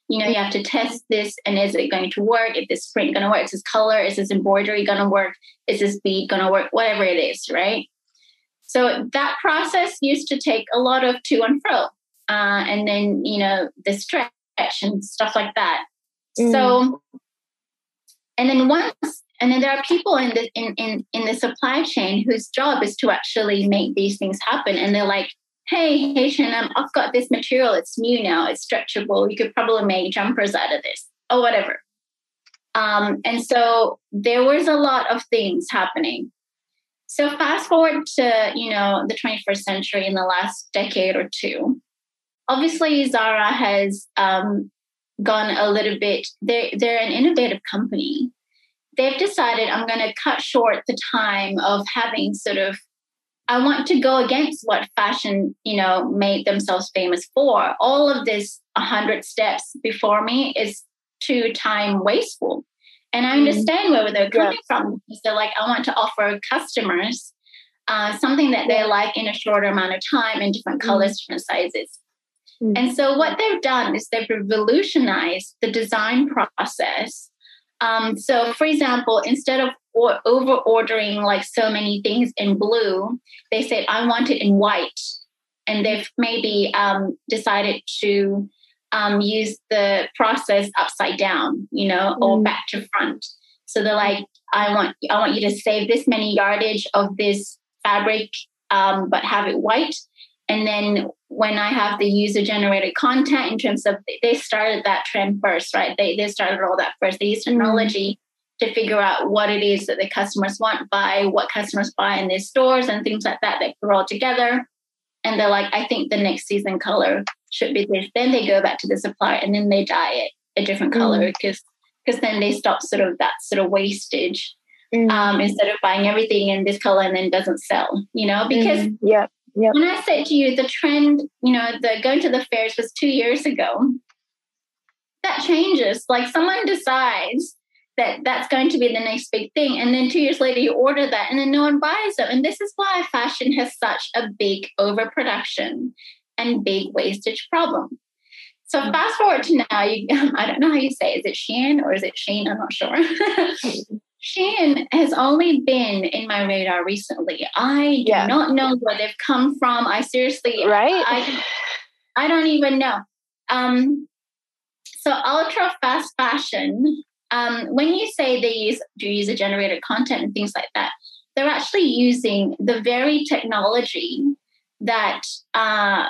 You know, you have to test this, and is it going to work? Is this print going to work? Is this color? Is this embroidery going to work? Is this bead going to work? Whatever it is, right? So that process used to take a lot of to and fro, uh, and then you know the stretch and stuff like that. Mm. So, and then once, and then there are people in the in, in in the supply chain whose job is to actually make these things happen, and they're like, "Hey, Haitian, I've got this material. It's new now. It's stretchable. You could probably make jumpers out of this, or whatever." Um, and so there was a lot of things happening so fast forward to, you know, the 21st century in the last decade or two. Obviously, Zara has um, gone a little bit, they're, they're an innovative company. They've decided I'm going to cut short the time of having sort of I want to go against what fashion, you know, made themselves famous for. All of this 100 steps before me is too time wasteful. And I mm-hmm. understand where they're coming yeah. from because they're like, I want to offer customers uh, something that they like in a shorter amount of time in different mm-hmm. colors, different sizes. Mm-hmm. And so what they've done is they've revolutionized the design process. Um, so, for example, instead of or over ordering like so many things in blue, they said, I want it in white. And they've maybe um, decided to um, use the process upside down, you know, mm. or back to front. So they're like, I want I want you to save this many yardage of this fabric, um, but have it white. And then when I have the user generated content in terms of they started that trend first, right? They they started all that first. They use mm. technology mm. to figure out what it is that the customers want, buy what customers buy in their stores and things like that. They put all together. And they're like, I think the next season color should be this. Then they go back to the supplier and then they dye it a different color because mm. because then they stop sort of that sort of wastage mm. um, instead of buying everything in this color and then doesn't sell. You know, because mm. yeah. Yep. When I said to you, the trend, you know, the going to the fairs was two years ago. That changes. Like someone decides that that's going to be the next big thing, and then two years later you order that, and then no one buys them. And this is why fashion has such a big overproduction and big wastage problem. So mm. fast forward to now, you, *laughs* I don't know how you say, Is it Shein or is it Sheen? I'm not sure. *laughs* Shein has only been in my radar recently. I do yeah. not know where they've come from. I seriously, right? I, I don't even know. Um, so ultra fast fashion. Um, when you say they use do user generated content and things like that, they're actually using the very technology that uh,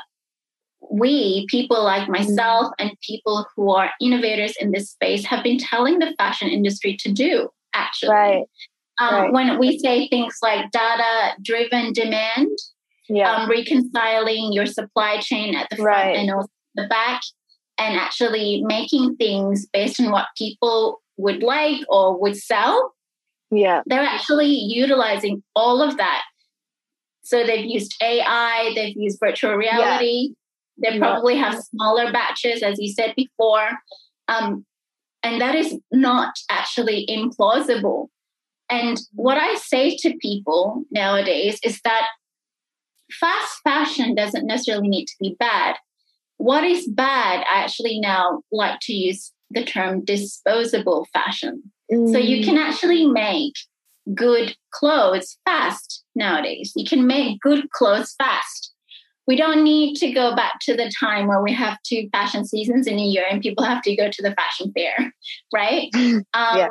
we, people like mm-hmm. myself and people who are innovators in this space, have been telling the fashion industry to do, actually. Right. Um, right. When we say things like data driven demand, yeah. um, reconciling your supply chain at the front right. and also the back, and actually making things based on what people would like or would sell. Yeah. They're actually utilizing all of that. So they've used AI, they've used virtual reality, they probably have smaller batches, as you said before. Um, and that is not actually implausible. And what I say to people nowadays is that fast fashion doesn't necessarily need to be bad. What is bad, I actually now like to use the term disposable fashion. Mm. So you mm. can actually make good clothes fast nowadays. You can make good clothes fast we don't need to go back to the time where we have two fashion seasons in a year and people have to go to the fashion fair, right? *laughs* Um, yeah.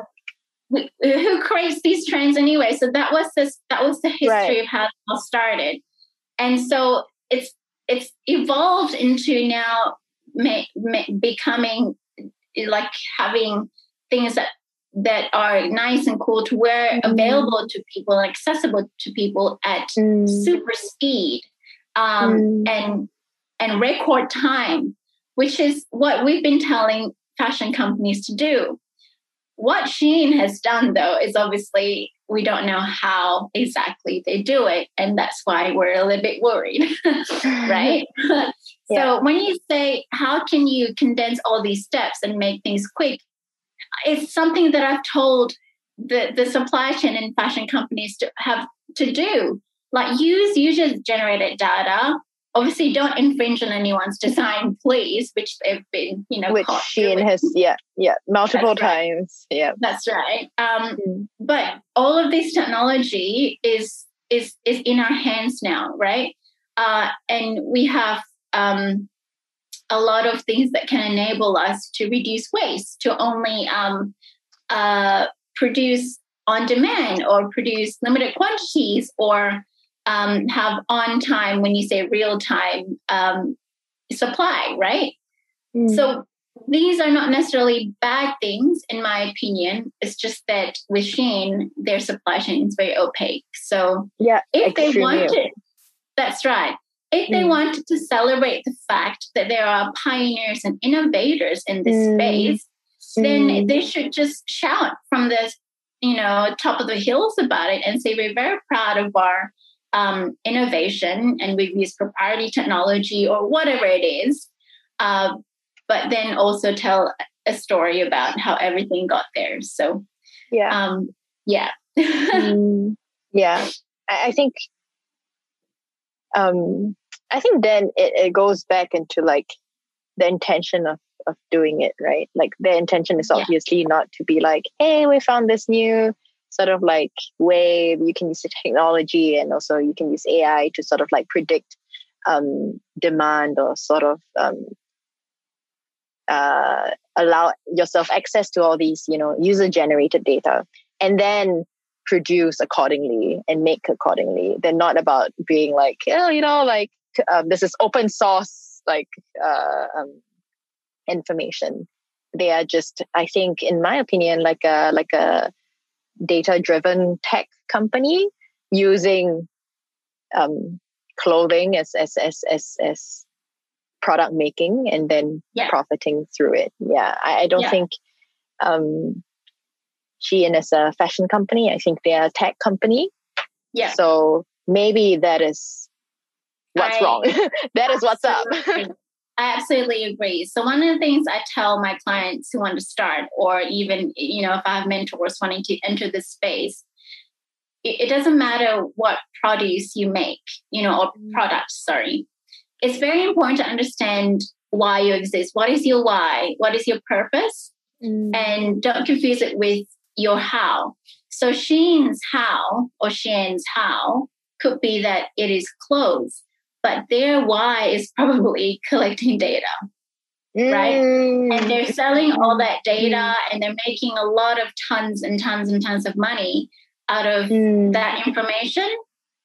We, *laughs* who creates these trends anyway? So that was this. That was the history right. of how it all started, and so it's it's evolved into now becoming like having things that that are nice and cool to wear, mm. available to people, and accessible to people at mm. super speed um, mm. and and record time, which is what we've been telling fashion companies to do. What Shein has done, though, is obviously we don't know how exactly they do it, and that's why we're a little bit worried, *laughs* right? *laughs* yeah. So when you say how can you condense all these steps and make things quick, it's something that I've told the the supply chain and fashion companies to have to do. Like use user generated data. Obviously, don't infringe on anyone's design, *laughs* please, which they've been, you know, which she doing. has, yeah, yeah, *laughs* multiple That's times, right. yeah. That's right. Um, mm. But all of this technology is is is in our hands now, right? Uh, and we have um, a lot of things that can enable us to reduce waste, to only um, uh, produce on demand or produce limited quantities or um, have on time when you say real time um, supply, right? Mm. So these are not necessarily bad things, in my opinion. It's just that with Shein, their supply chain is very opaque. So yeah, if they wanted, that's right. If they mm. wanted to celebrate the fact that there are pioneers and innovators in this mm. space, then mm. they should just shout from the you know top of the hills about it and say we're very proud of our um, innovation and we've used proprietary technology or whatever it is uh, but then also tell a story about how everything got there so yeah um, yeah *laughs* mm, yeah I, I, think um i think then it, it goes back into like the intention of of doing it, right? Like their intention is obviously yeah. not to be like, hey, we found this new sort of like way you can use the technology and also you can use AI to sort of like predict um, demand or sort of um, uh, allow yourself access to all these, you know, user generated data and then produce accordingly and make accordingly. They're not about being like, oh, you know, like um, this is open source, like uh, um, information. They are just, I think, in my opinion, like a like a data driven tech company using um, clothing as as as as as product making and then yeah. profiting through it. Yeah, I, I don't yeah. think um, Shein is a fashion company. I think they are a tech company. Yeah. So maybe that is what's I, wrong. *laughs* that is what's up. I absolutely agree. So one of the things I tell my clients who want to start, or even you know, if I have mentors wanting to enter this space, it, it doesn't matter what produce you make, you know, or mm. product. Sorry, it's very important to understand why you exist. What is your why? What is your purpose? Mm. And don't confuse it with your how. So Shein's how or Shein's how could be that it is clothes but their why is probably *laughs* collecting data mm. right and they're selling all that data mm. and they're making a lot of tons and tons and tons of money out of mm. that information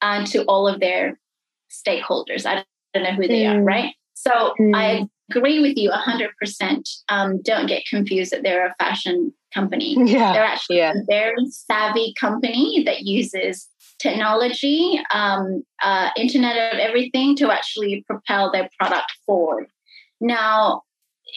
uh, to all of their stakeholders i don't know who they are mm. right so i mm. agree with you 100% um, don't get confused that they're a fashion company yeah. they're actually yeah. a very savvy company that uses technology, um, uh, Internet of Everything to actually propel their product forward. Now,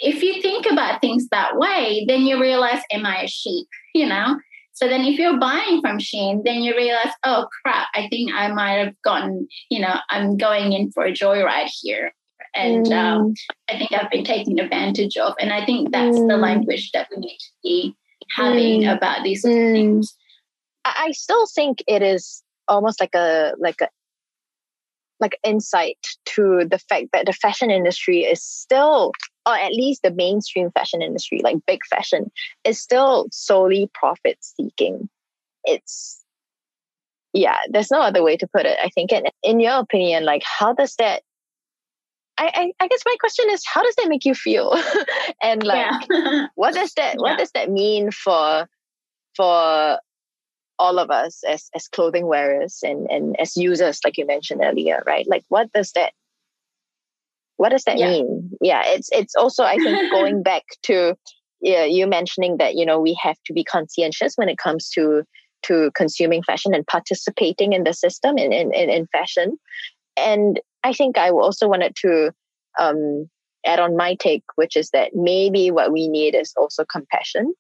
if you think about things that way, then you realize, am I a sheep? *laughs* You know? So then if you're buying from Shein, then you realize, oh crap, I think I might have gotten, you know, I'm going in for a joyride here. And mm. um, I think I've been taken advantage of. And I think that's mm. the language that we need to be having mm. about these mm. things. I still think it is almost like a like a like insight to the fact that the fashion industry is still or at least the mainstream fashion industry like big fashion is still solely profit seeking it's yeah there's no other way to put it i think and in your opinion like how does that I, I, I guess my question is how does that make you feel *laughs* and like yeah. *laughs* what does that yeah. what does that mean for for all of us as as clothing wearers and and as users like you mentioned earlier right? Like what does that what does that yeah. mean? Yeah it's it's also i think *laughs* going back to yeah, you mentioning that you know we have to be conscientious when it comes to to consuming fashion and participating in the system in in, in fashion. And i think i also wanted to um, add on my take which is that maybe what we need is also compassion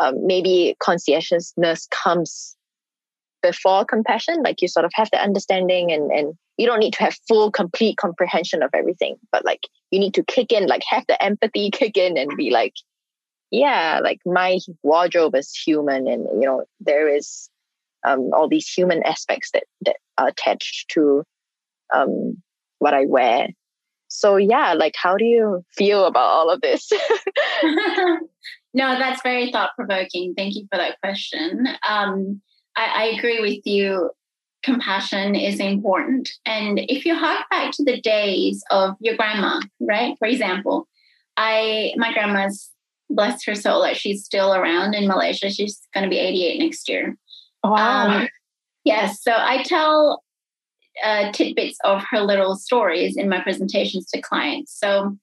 um, maybe conscientiousness comes before compassion like you sort of have the understanding and and you don't need to have full complete comprehension of everything but like you need to kick in like have the empathy *laughs* kick in and be like yeah, like my wardrobe is human, and you know there is um, all these human aspects that that are attached to um, what I wear. So yeah, like how do you feel about all of this? *laughs* *laughs* no, that's very thought provoking. Thank you for that question. Um, I, I agree with you. Compassion is important, and if you hark back to the days of your grandma, right? For example, I my grandma's bless her soul that she's still around in Malaysia. She's going to be 88 next year. Wow. Um, yes. So I tell uh, tidbits of her little stories in my presentations to clients. So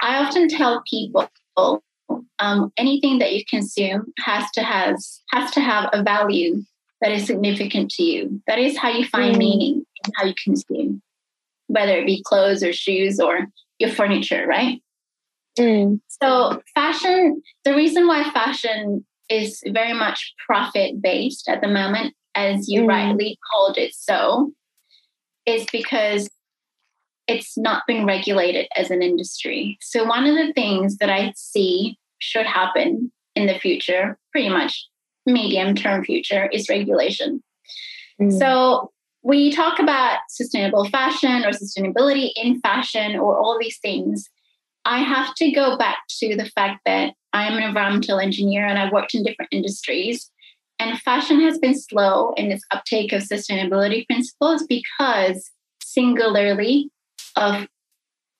I often tell people um, anything that you consume has to has has to have a value that is significant to you. That is how you find mm. meaning in how you consume, whether it be clothes or shoes or your furniture, right? Mm. So fashion, the reason why fashion is very much profit based at the moment, as you mm. rightly called it so, is because it's not been regulated as an industry. So one of the things that I see should happen in the future, pretty much medium term future, is regulation. Mm. So we talk about sustainable fashion or sustainability in fashion or all these things. I have to go back to the fact that I'm an environmental engineer and I've worked in different industries. And fashion has been slow in its uptake of sustainability principles because singularly of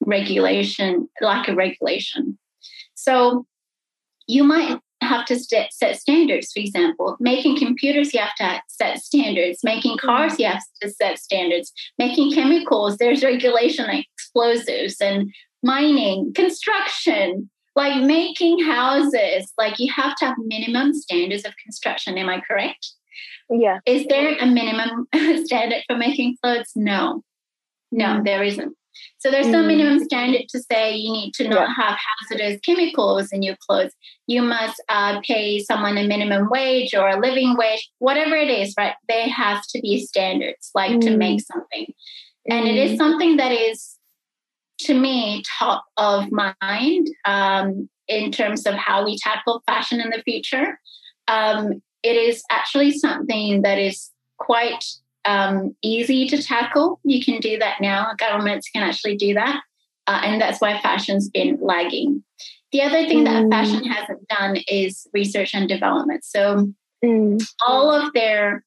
regulation, lack of regulation. So you might have to set standards, for example. Making computers, you have to set standards. Making mm-hmm. cars, you have to set standards. Making chemicals, there's regulation like explosives and mining, construction, like making houses. Like you have to have minimum standards of construction. Am I correct? Yeah. Is there a minimum *laughs* standard for making clothes? No. No, mm. there isn't. So there's no mm. minimum standard to say you need to not yeah. have hazardous chemicals in your clothes. You must uh, pay someone a minimum wage or a living wage, whatever it is, right? There has to be standards like mm. to make something. And it is mm. something that is, to me, top of mind um, in terms of how we tackle fashion in the future. Um, it is actually something that is quite um, easy to tackle. You can do that now. Governments can actually do that. Uh, and that's why fashion's been lagging. The other thing mm. that fashion hasn't done is research and development. So mm. all of their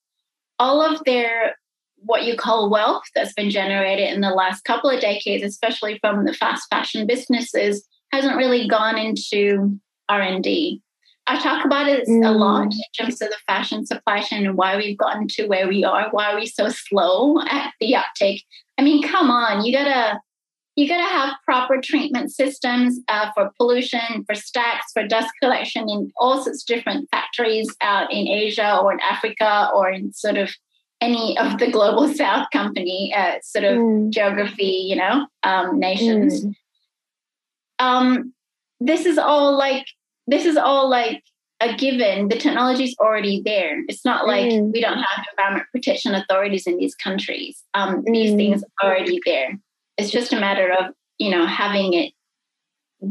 all of their what you call wealth that's been generated in the last couple of decades, especially from the fast fashion businesses, hasn't really gone into R&D. I talk about it mm. a lot in terms of the fashion supply chain and why we've gotten to where we are, why are we so slow at the uptake. I mean, come on, you gotta you gotta have proper treatment systems uh, for pollution, for stacks, for dust collection in all sorts of different factories out in Asia or in Africa or in sort of any of the global *laughs* south company uh, sort of mm. geography, you know, um, nations. Mm. Um, this is all like this is all like a given. The technology is already there. It's not like mm. we don't have environment protection authorities in these countries. Um, mm. These things are already there. It's just a matter of you know having it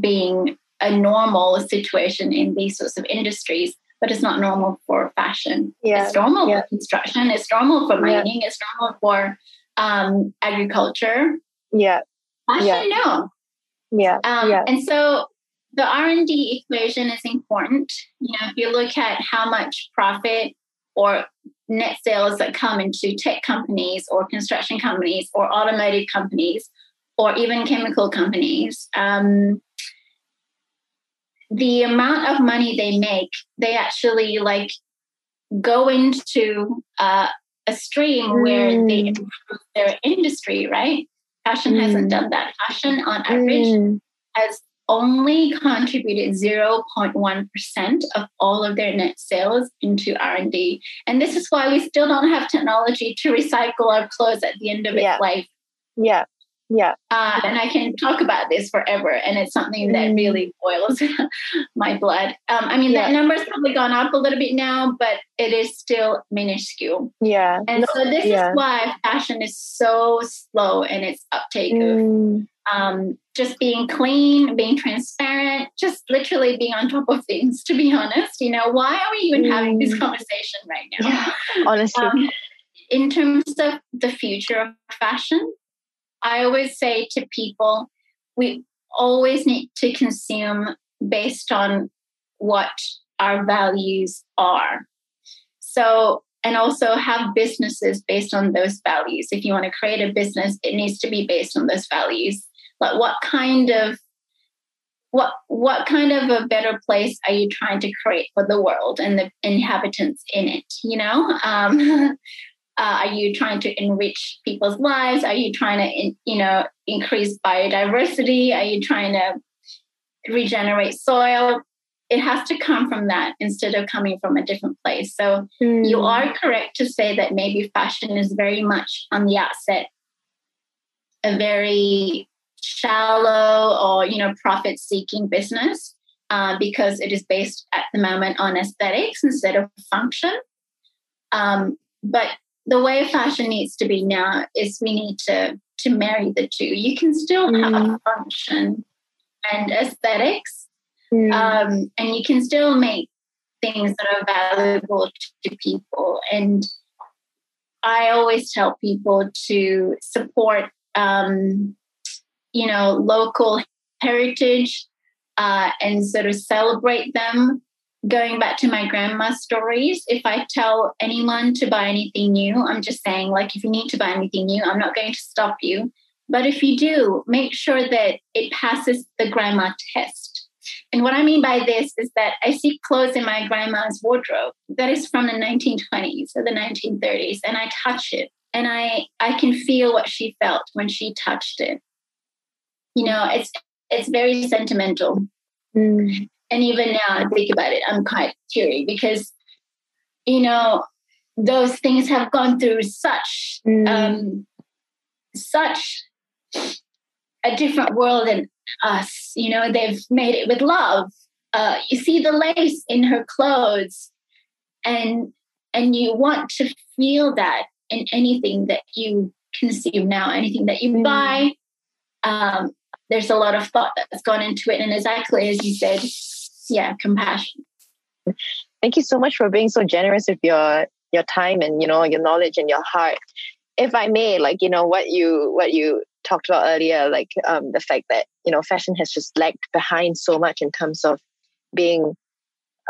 being a normal situation in these sorts of industries, but it's not normal for fashion. Yeah. It's normal yeah. for construction. It's normal for mining. Yeah. It's normal for um, agriculture. Yeah. Fashion, yeah. no. Yeah. Um, yeah. And so the r&d equation is important you know if you look at how much profit or net sales that come into tech companies or construction companies or automotive companies or even chemical companies um, the amount of money they make they actually like go into uh, a stream mm. where they mm. improve their industry right fashion mm. hasn't done that fashion on average mm. has only contributed 0.1% of all of their net sales into r&d and this is why we still don't have technology to recycle our clothes at the end of yeah. its life yeah yeah uh, and i can talk about this forever and it's something that mm. really boils *laughs* my blood um, i mean yeah. that number's probably gone up a little bit now but it is still minuscule yeah and so this yeah. is why fashion is so slow in its uptake mm. of um, just being clean, being transparent, just literally being on top of things, to be honest. You know, why are we even mm. having this mm. conversation right now? Yeah, honestly. Um, in terms of the future of fashion, I always say to people, we always need to consume based on what our values are. So, and also have businesses based on those values. If you want to create a business, it needs to be based on those values. Like what kind of what what kind of a better place are you trying to create for the world and the inhabitants in it? You know, um, *laughs* Uh, are you trying to enrich people's lives? Are you trying to, you know, increase biodiversity? Are you trying to regenerate soil? It has to come from that instead of coming from a different place. So mm. you are correct to say that maybe fashion is very much on the outset a very shallow or you know profit seeking business uh, because it is based at the moment on aesthetics instead of function. Um, but the way fashion needs to be now is we need to to marry the two. You can still mm. have function and aesthetics, mm. um, and you can still make things that are valuable to people. And I always tell people to support, um, you know, local heritage uh, and sort of celebrate them going back to my grandma's stories, if I tell anyone to buy anything new, I'm just saying, like, if you need to buy anything new, I'm not going to stop you. But if you do, make sure that it passes the grandma test. And what I mean by this is that I see clothes in my grandma's wardrobe that is from the 1920s or the 1930s, and I touch it and I, I can feel what she felt when she touched it. You know, it's it's very sentimental. Mm and even now I think about it, I'm quite teary because, you know, those things have gone through such mm. um, such a different world than us. You know, they've made it with love. Uh, you see the lace in her clothes, and and you want to feel that in anything that you consume now, anything that you mm. buy. Um, there's a lot of thought that's gone into it, and exactly as you said, yeah compassion. Thank you so much for being so generous with your your time and you know your knowledge and your heart. If i may like you know what you what you talked about earlier like um, the fact that you know fashion has just lagged behind so much in terms of being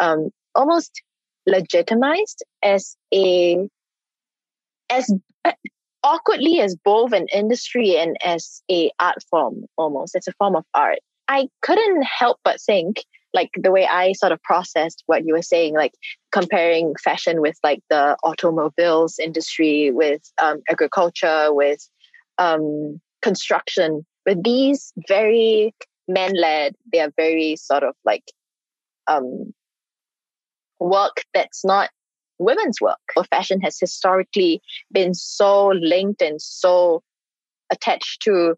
um, almost legitimized as a as awkwardly as both an industry and as a art form almost. It's a form of art. I couldn't help but think like the way I sort of processed what you were saying, like comparing fashion with like the automobiles industry, with um, agriculture, with um, construction, with these very men led, they are very sort of like um, work that's not women's work. Or fashion has historically been so linked and so attached to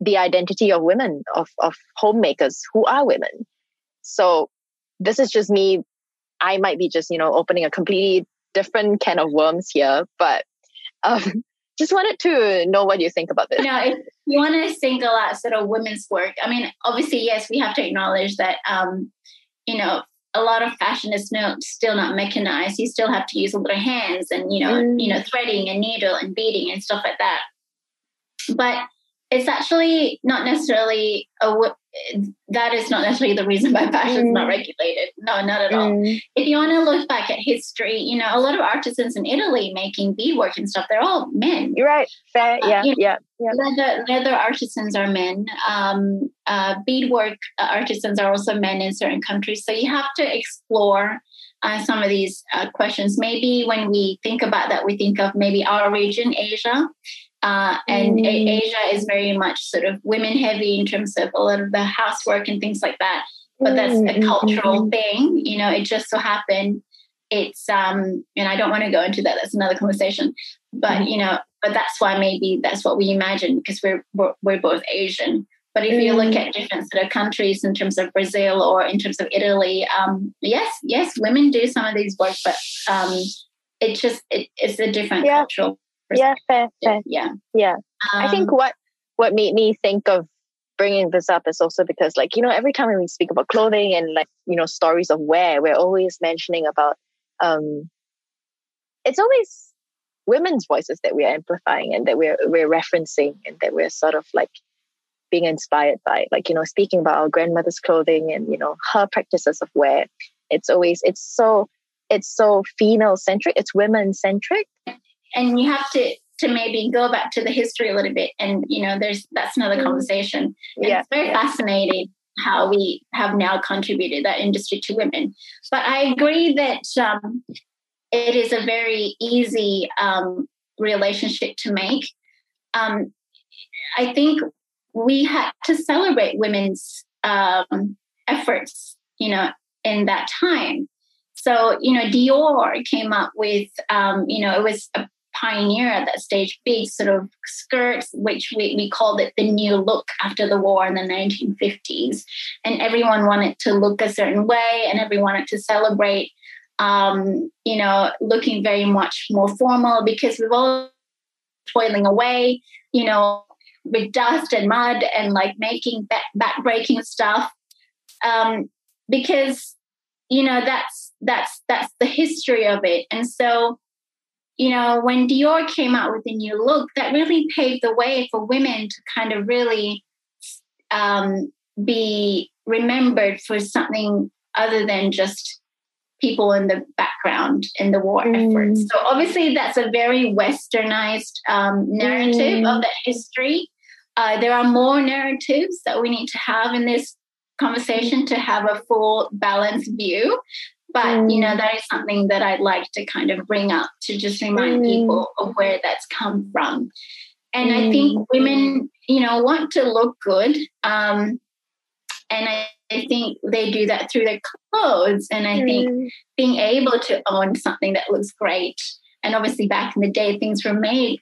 the identity of women, of, of homemakers who are women. So this is just me. I might be just, you know, opening a completely different can of worms here, but um, *laughs* just wanted to know what you think about this. Know, if you want to single out sort of women's work, I mean, obviously, yes, we have to acknowledge that, um, you know, a lot of fashion is no, still not mechanized. You still have to use a lot of hands and, you know, mm. you know, threading and needle and beading and stuff like that. But it's actually not necessarily a that is not necessarily the reason why fashion is not mm. regulated. No, not at all. Mm. If you want to look back at history, you know, a lot of artisans in Italy making beadwork and stuff, they're all men. You're right. Fair. Uh, yeah, uh, yeah, yeah. Leather, leather artisans are men. Um, uh, beadwork artisans are also men in certain countries. So you have to explore uh, some of these uh, questions. Maybe when we think about that, we think of maybe our region, Asia. Uh, and mm. Asia is very much sort of women heavy in terms of a lot of the housework and things like that. But that's a mm, mm, cultural mm. thing. You know, it just so happened it's um and I don't want to go into that. That's another conversation. But mm. you know, but that's why maybe that's what we imagine because we're we're, we're both Asian. But if mm. you look at different sort of countries in terms of Brazil or in terms of Italy, um, yes, yes, women do some of these work, but um, it just it, it's a different yeah. cultural yeah fair, fair. Yeah. Yeah um, i think um, what what made me think of bringing this up is also because like you know every time we speak about clothing and like you know stories of wear we're always mentioning about um it's always women's voices that we're amplifying and that we're we're referencing and that we're sort of like being inspired by. Like you know speaking about our grandmother's clothing and you know her practices of wear. It's always it's so it's so female centric it's women centric and you have to to maybe go back to the history a little bit and you know there's that's another mm-hmm. conversation and yeah, it's very yeah. fascinating how we have now contributed that industry to women but i agree that um, it is a very easy um, relationship to make um, i think we had to celebrate women's um, efforts you know in that time so you know dior came up with um, you know it was a pioneer at that stage, big sort of skirts, which we, we called it the new look after the war in the 1950s. And everyone wanted to look a certain way and everyone wanted to celebrate, um, you know, looking very much more formal because we've all toiling away, you know, with dust and mud and like making back, breaking stuff. Um, because, you know, that's that's that's the history of it. And so you know, when Dior came out with a new look, that really paved the way for women to kind of really um, be remembered for something other than just people in the background in the war mm. effort. So obviously, that's a very westernized um, narrative mm. of that history. Uh, there are more narratives that we need to have in this conversation to have a full balanced view but mm. you know mm. that is something that i'd like to kind of bring up to just remind mm. people of where that's come from and mm. i think mm. women you know want to look good um, and I, I, think they do that through their clothes and i think mm. being able to own something that looks great and obviously back in the day things were made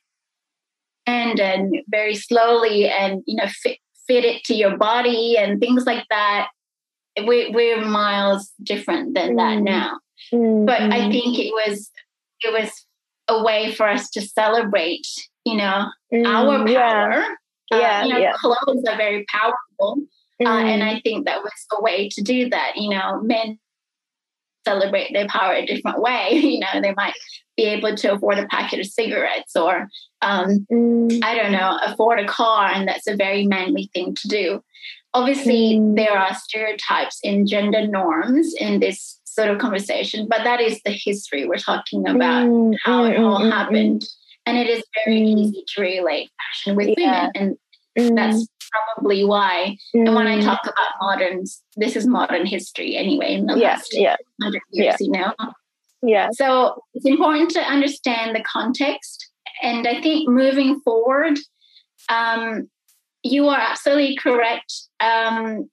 and and very slowly and you know fit fit it to your body and things like that we, we're miles different than mm. that now. Mm. But I think it was it was a way for us to celebrate, you know, mm. our power. Yeah. Uh, yeah, you know, yeah. clothes are very powerful. Uh, and mm. I think that was a way to do that. You know, men celebrate their power a different way. *laughs* You know, they might be able to afford a packet of cigarettes or, um, mm. I don't know, afford a car. And that's a very manly thing to do obviously mm. there are stereotypes in gender norms in this sort of conversation but that is the history we're talking about mm. how it all mm, mm, mm, happened and it is very easy to relate fashion with yeah. women and that's probably why and when i talk about moderns this is modern history anyway in the yeah, last yeah. 100 years yeah. you know yeah so it's important to understand the context and i think moving forward um, you are absolutely correct. Um,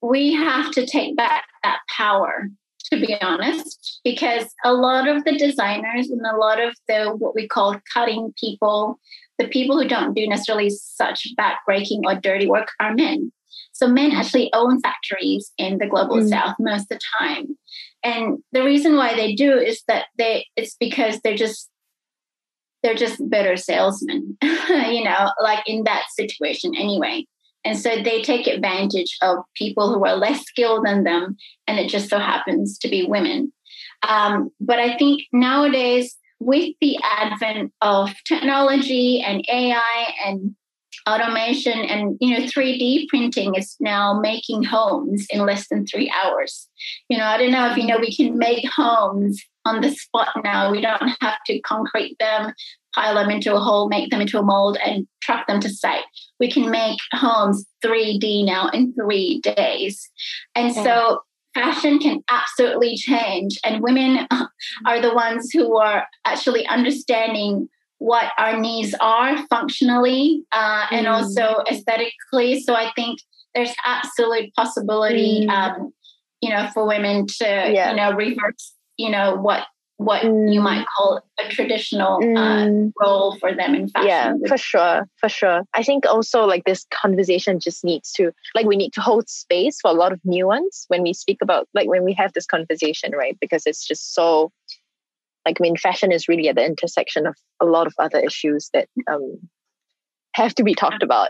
we have to take back that power, to be honest, because a lot of the designers and a lot of the what we call cutting people, the people who don't do necessarily such backbreaking or dirty work, are men. So men actually own factories in the global mm. south most of the time. And the reason why they do is that they it's because they're just they're just better salesmen, *laughs* you know, like in that situation anyway. And so they take advantage of people who are less skilled than them, and it just so happens to be women. Um, but I think nowadays, with the advent of technology and AI and automation and you know 3d printing is now making homes in less than three hours. You know i don't know if you know we can make homes on the spot now. We don't have to concrete them pile them into a hole make them into a mold and truck them to site. We can make homes 3d now in three days. And so fashion can absolutely change. And women *laughs* are the ones who are actually understanding what our needs are functionally uh, and mm. also aesthetically. So I think there's absolute possibility, mm. um, you know, for women to, yeah. you know, reverse, you know, what what mm. you might call a traditional uh, mm. role for them in fashion. Yeah, for sure, for sure. I think also like this conversation just needs to like we need to hold space for a lot of nuance when we speak about like when we have this conversation, right? Because it's just so like I mean, fashion is really at the intersection of a lot of other issues that um, have to be talked about.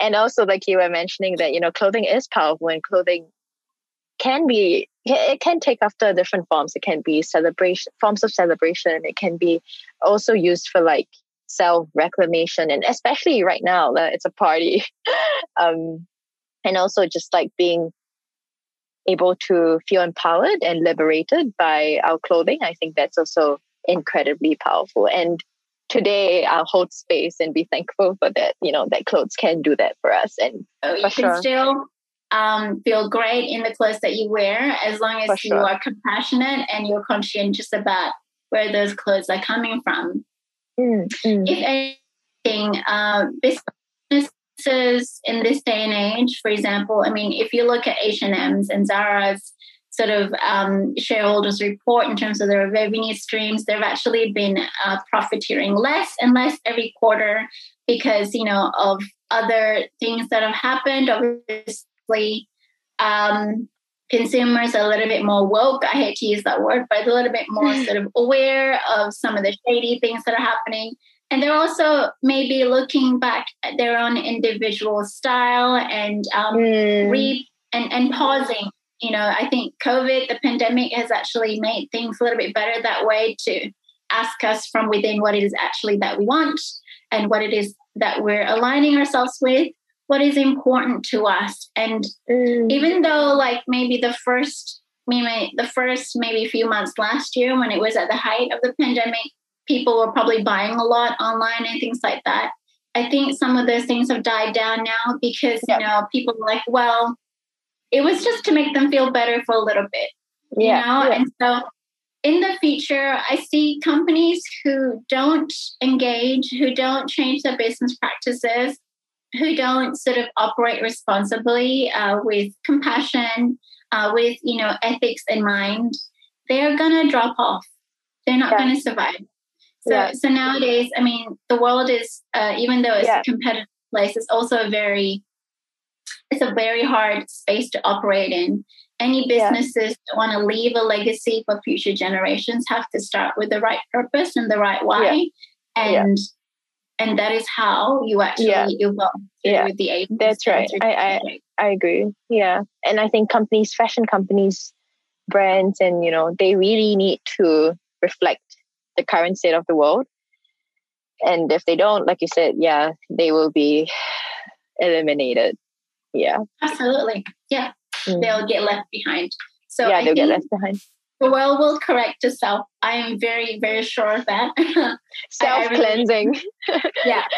And also, like you were mentioning, that you know, clothing is powerful, and clothing can be it can take after different forms. It can be celebration forms of celebration. It can be also used for like self reclamation, and especially right now it's a party, *laughs* um, and also just like being able to feel empowered and liberated by our clothing. I think that's also incredibly powerful. And today I'll hold space and be *laughs* thankful for that, you know, that clothes can do that for us. And so you can still um, feel great in the clothes that you wear as long as you are compassionate and you're conscientious about where those clothes are coming from. Mm, mm. If anything, uh, businesses in this day and age, for example, I mean, if you look at H&M's and Zara's sort of um, shareholders report in terms of their revenue streams, they've actually been uh, profiteering less and less every quarter because, you know, of other things that have happened. Obviously, um, consumers are a little bit more woke. I hate to use that word, but a little bit more *laughs* sort of aware of some of the shady things that are happening. And they're also maybe looking back at their own individual style and um, mm. re and, and pausing you know, I think COVID, the pandemic has actually made things a little bit better that way to ask us from within what it is actually that we want and what it is that we're aligning ourselves with, what is important to us. And mm. even though, like, maybe the first, maybe the first maybe few months last year when it was at the height of the pandemic, people were probably buying a lot online and things like that. I think some of those things have died down now because, yep. you know, people are like, well, it was just to make them feel better for a little bit. Yeah. You know? Yeah. And so in the future, I see companies who don't engage, who don't change their business practices, who don't sort of operate responsibly uh, with compassion, uh, with you know ethics in mind. They're gonna drop off. They're not yeah. gonna survive. So, yeah. so nowadays, I mean, the world is uh, even though it's yeah. a competitive place, it's also a very it's a very hard space to operate in. Any businesses yeah. that want to leave a legacy for future generations have to start with the right purpose and the right why. And and that is how you actually evolve yeah. with the age. That's right. I, I I agree. Yeah. And I think companies, fashion companies, brands, and you know, they really need to reflect the current state of the world. And if they don't, like you said, yeah, they will be eliminated. Yeah. Absolutely. Yeah. Mm. they'll get left behind. So yeah I they'll get left behind. the world will correct itself. I am very very sure of that. *laughs* Self-cleansing really, *laughs* yeah. *laughs*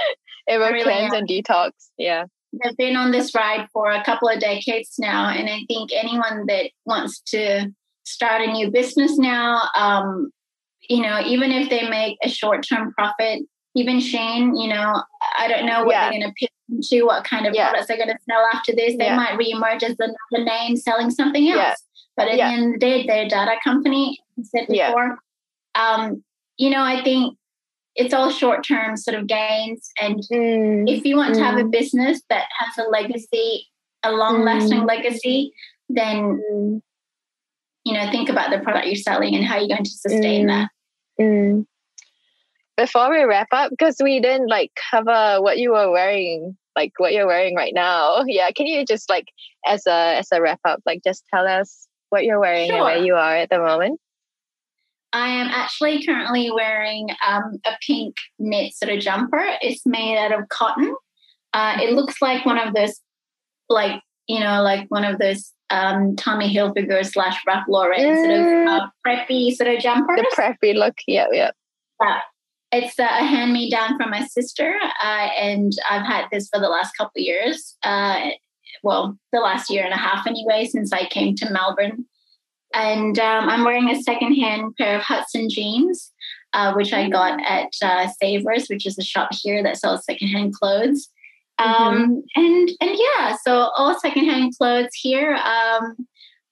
It will really cleanse am. and detox. Yeah. I've been on this ride for a couple of decades now, and I think anyone that wants to start a new business now, um, you know, even if they make a short term profit, even Shein, you know, I don't know what yeah. they're going to pitch into, what kind of yeah. products they're going to sell after this. They yeah. might reemerge as another name selling something else. But at the end of the day, they're a data company. as I said before, um, you know, I think it's all short term sort of gains. And mm. if you want mm. to have a mm. business that has a legacy, a long lasting mm. legacy, then mm. you know, think about the product you're selling and how you're going to sustain that before we wrap up, because we didn't like cover what you were wearing, like what you're wearing right now. *laughs* Yeah, can you just like as a as a wrap up, like just tell us what you're wearing sure. and where you are at the moment? I am actually currently wearing um, a pink knit sort of jumper. It's made out of cotton. Uh, it looks like one of those, like you know, like one of those um, Tommy Hilfiger slash Ralph Lauren mm. sort of mm. uh, preppy sort of jumpers. The preppy look, yeah, yeah. Yeah, it's a hand me down from my sister, uh, and I've had this for the last couple of years. Uh, well, the last year and a half anyway, since I came to Melbourne. And um, I'm wearing a secondhand pair of Hudson jeans, uh, which I got at uh, Savers, which is a shop here that sells secondhand clothes. Um, mm-hmm. And and yeah, so all secondhand clothes here. Um,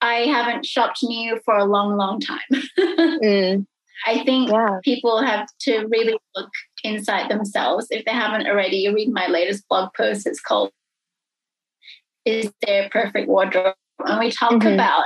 I haven't shopped new for a long, long time. *laughs* mm. I think yeah. people have to really look inside themselves. If they haven't already, You read my latest blog post. It's called Is There Perfect Wardrobe? And we talk mm-hmm. about,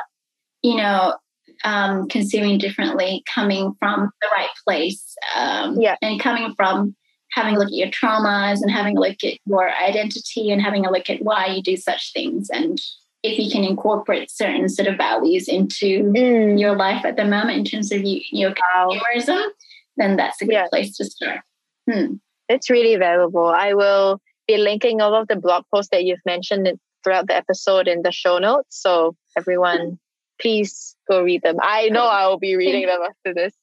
you know, um, consuming differently, coming from the right place, um, yeah. and coming from having a look at your traumas and having a look at your identity and having a look at why you do such things and if you can incorporate certain sort of values into mm. your life at the moment in terms of you, your consumerism, then that's a good yeah. place to start. Hmm. It's really valuable. I will be linking all of the blog posts that you've mentioned throughout the episode in the show notes. So everyone, please go read them. I know I will be reading them after this.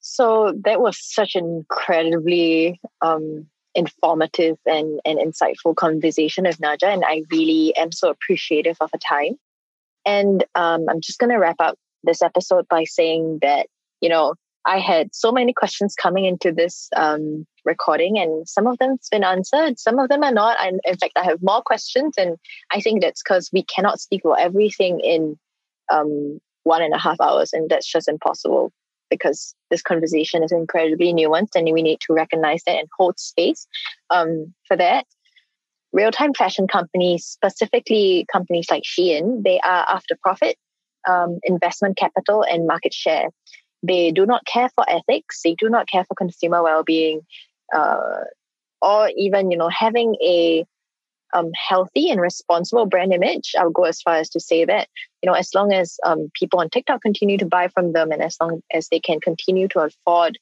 So that was such an incredibly um, informative and, and insightful conversation with Najah, and I really am so appreciative of her time. And um, I'm just going to wrap up this episode by saying that, you know, I had so many questions coming into this um, recording, and some of them have been answered, some of them are not. And in fact, I have more questions, and I think that's because we cannot speak about everything in um, one and a half hours, and that's just impossible because this conversation is incredibly nuanced and we need to recognize that and hold space um, for that. Real time fashion companies, specifically companies like Shein, they are after profit, um, investment capital, and market share. They do not care for ethics, they do not care for consumer well being, uh, or even you know having a um, healthy and responsible brand image. I'll go as far as to say that, you know, as long as um, people on TikTok continue to buy from them and as long as they can continue to afford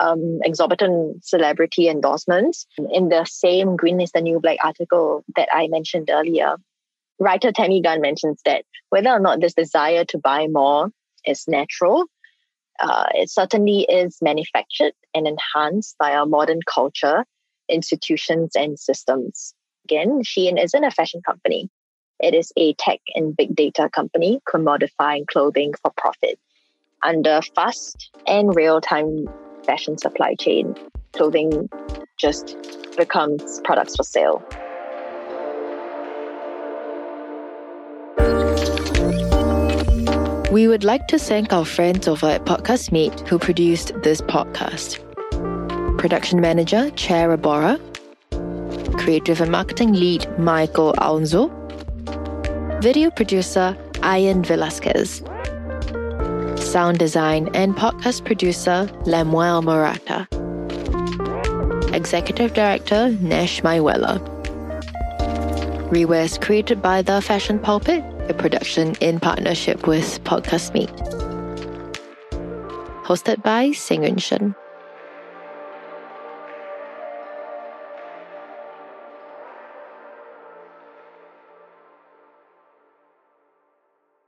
um, exorbitant celebrity endorsements, in the same Green is the New Black article that I mentioned earlier, writer Tammy Gunn mentions that whether or not this desire to buy more is natural, uh, it certainly is manufactured and enhanced by our modern culture, institutions, and systems again, Shein isn't a fashion company. It is a tech and big data company commodifying clothing for profit. Under fast and real time fashion supply chain, clothing just becomes products for sale. We would like to thank our friends over at Podcastmate who produced this podcast. Production manager, Chair Abora, creative and marketing lead Michael Alonso, video producer Ian Velasquez, sound design and podcast producer Lemuel Morata, executive director Nesh Maiwela. Rewear is created by The Fashion Pulpit, a production in partnership with Podcastmate. Hosted by Sing Shen.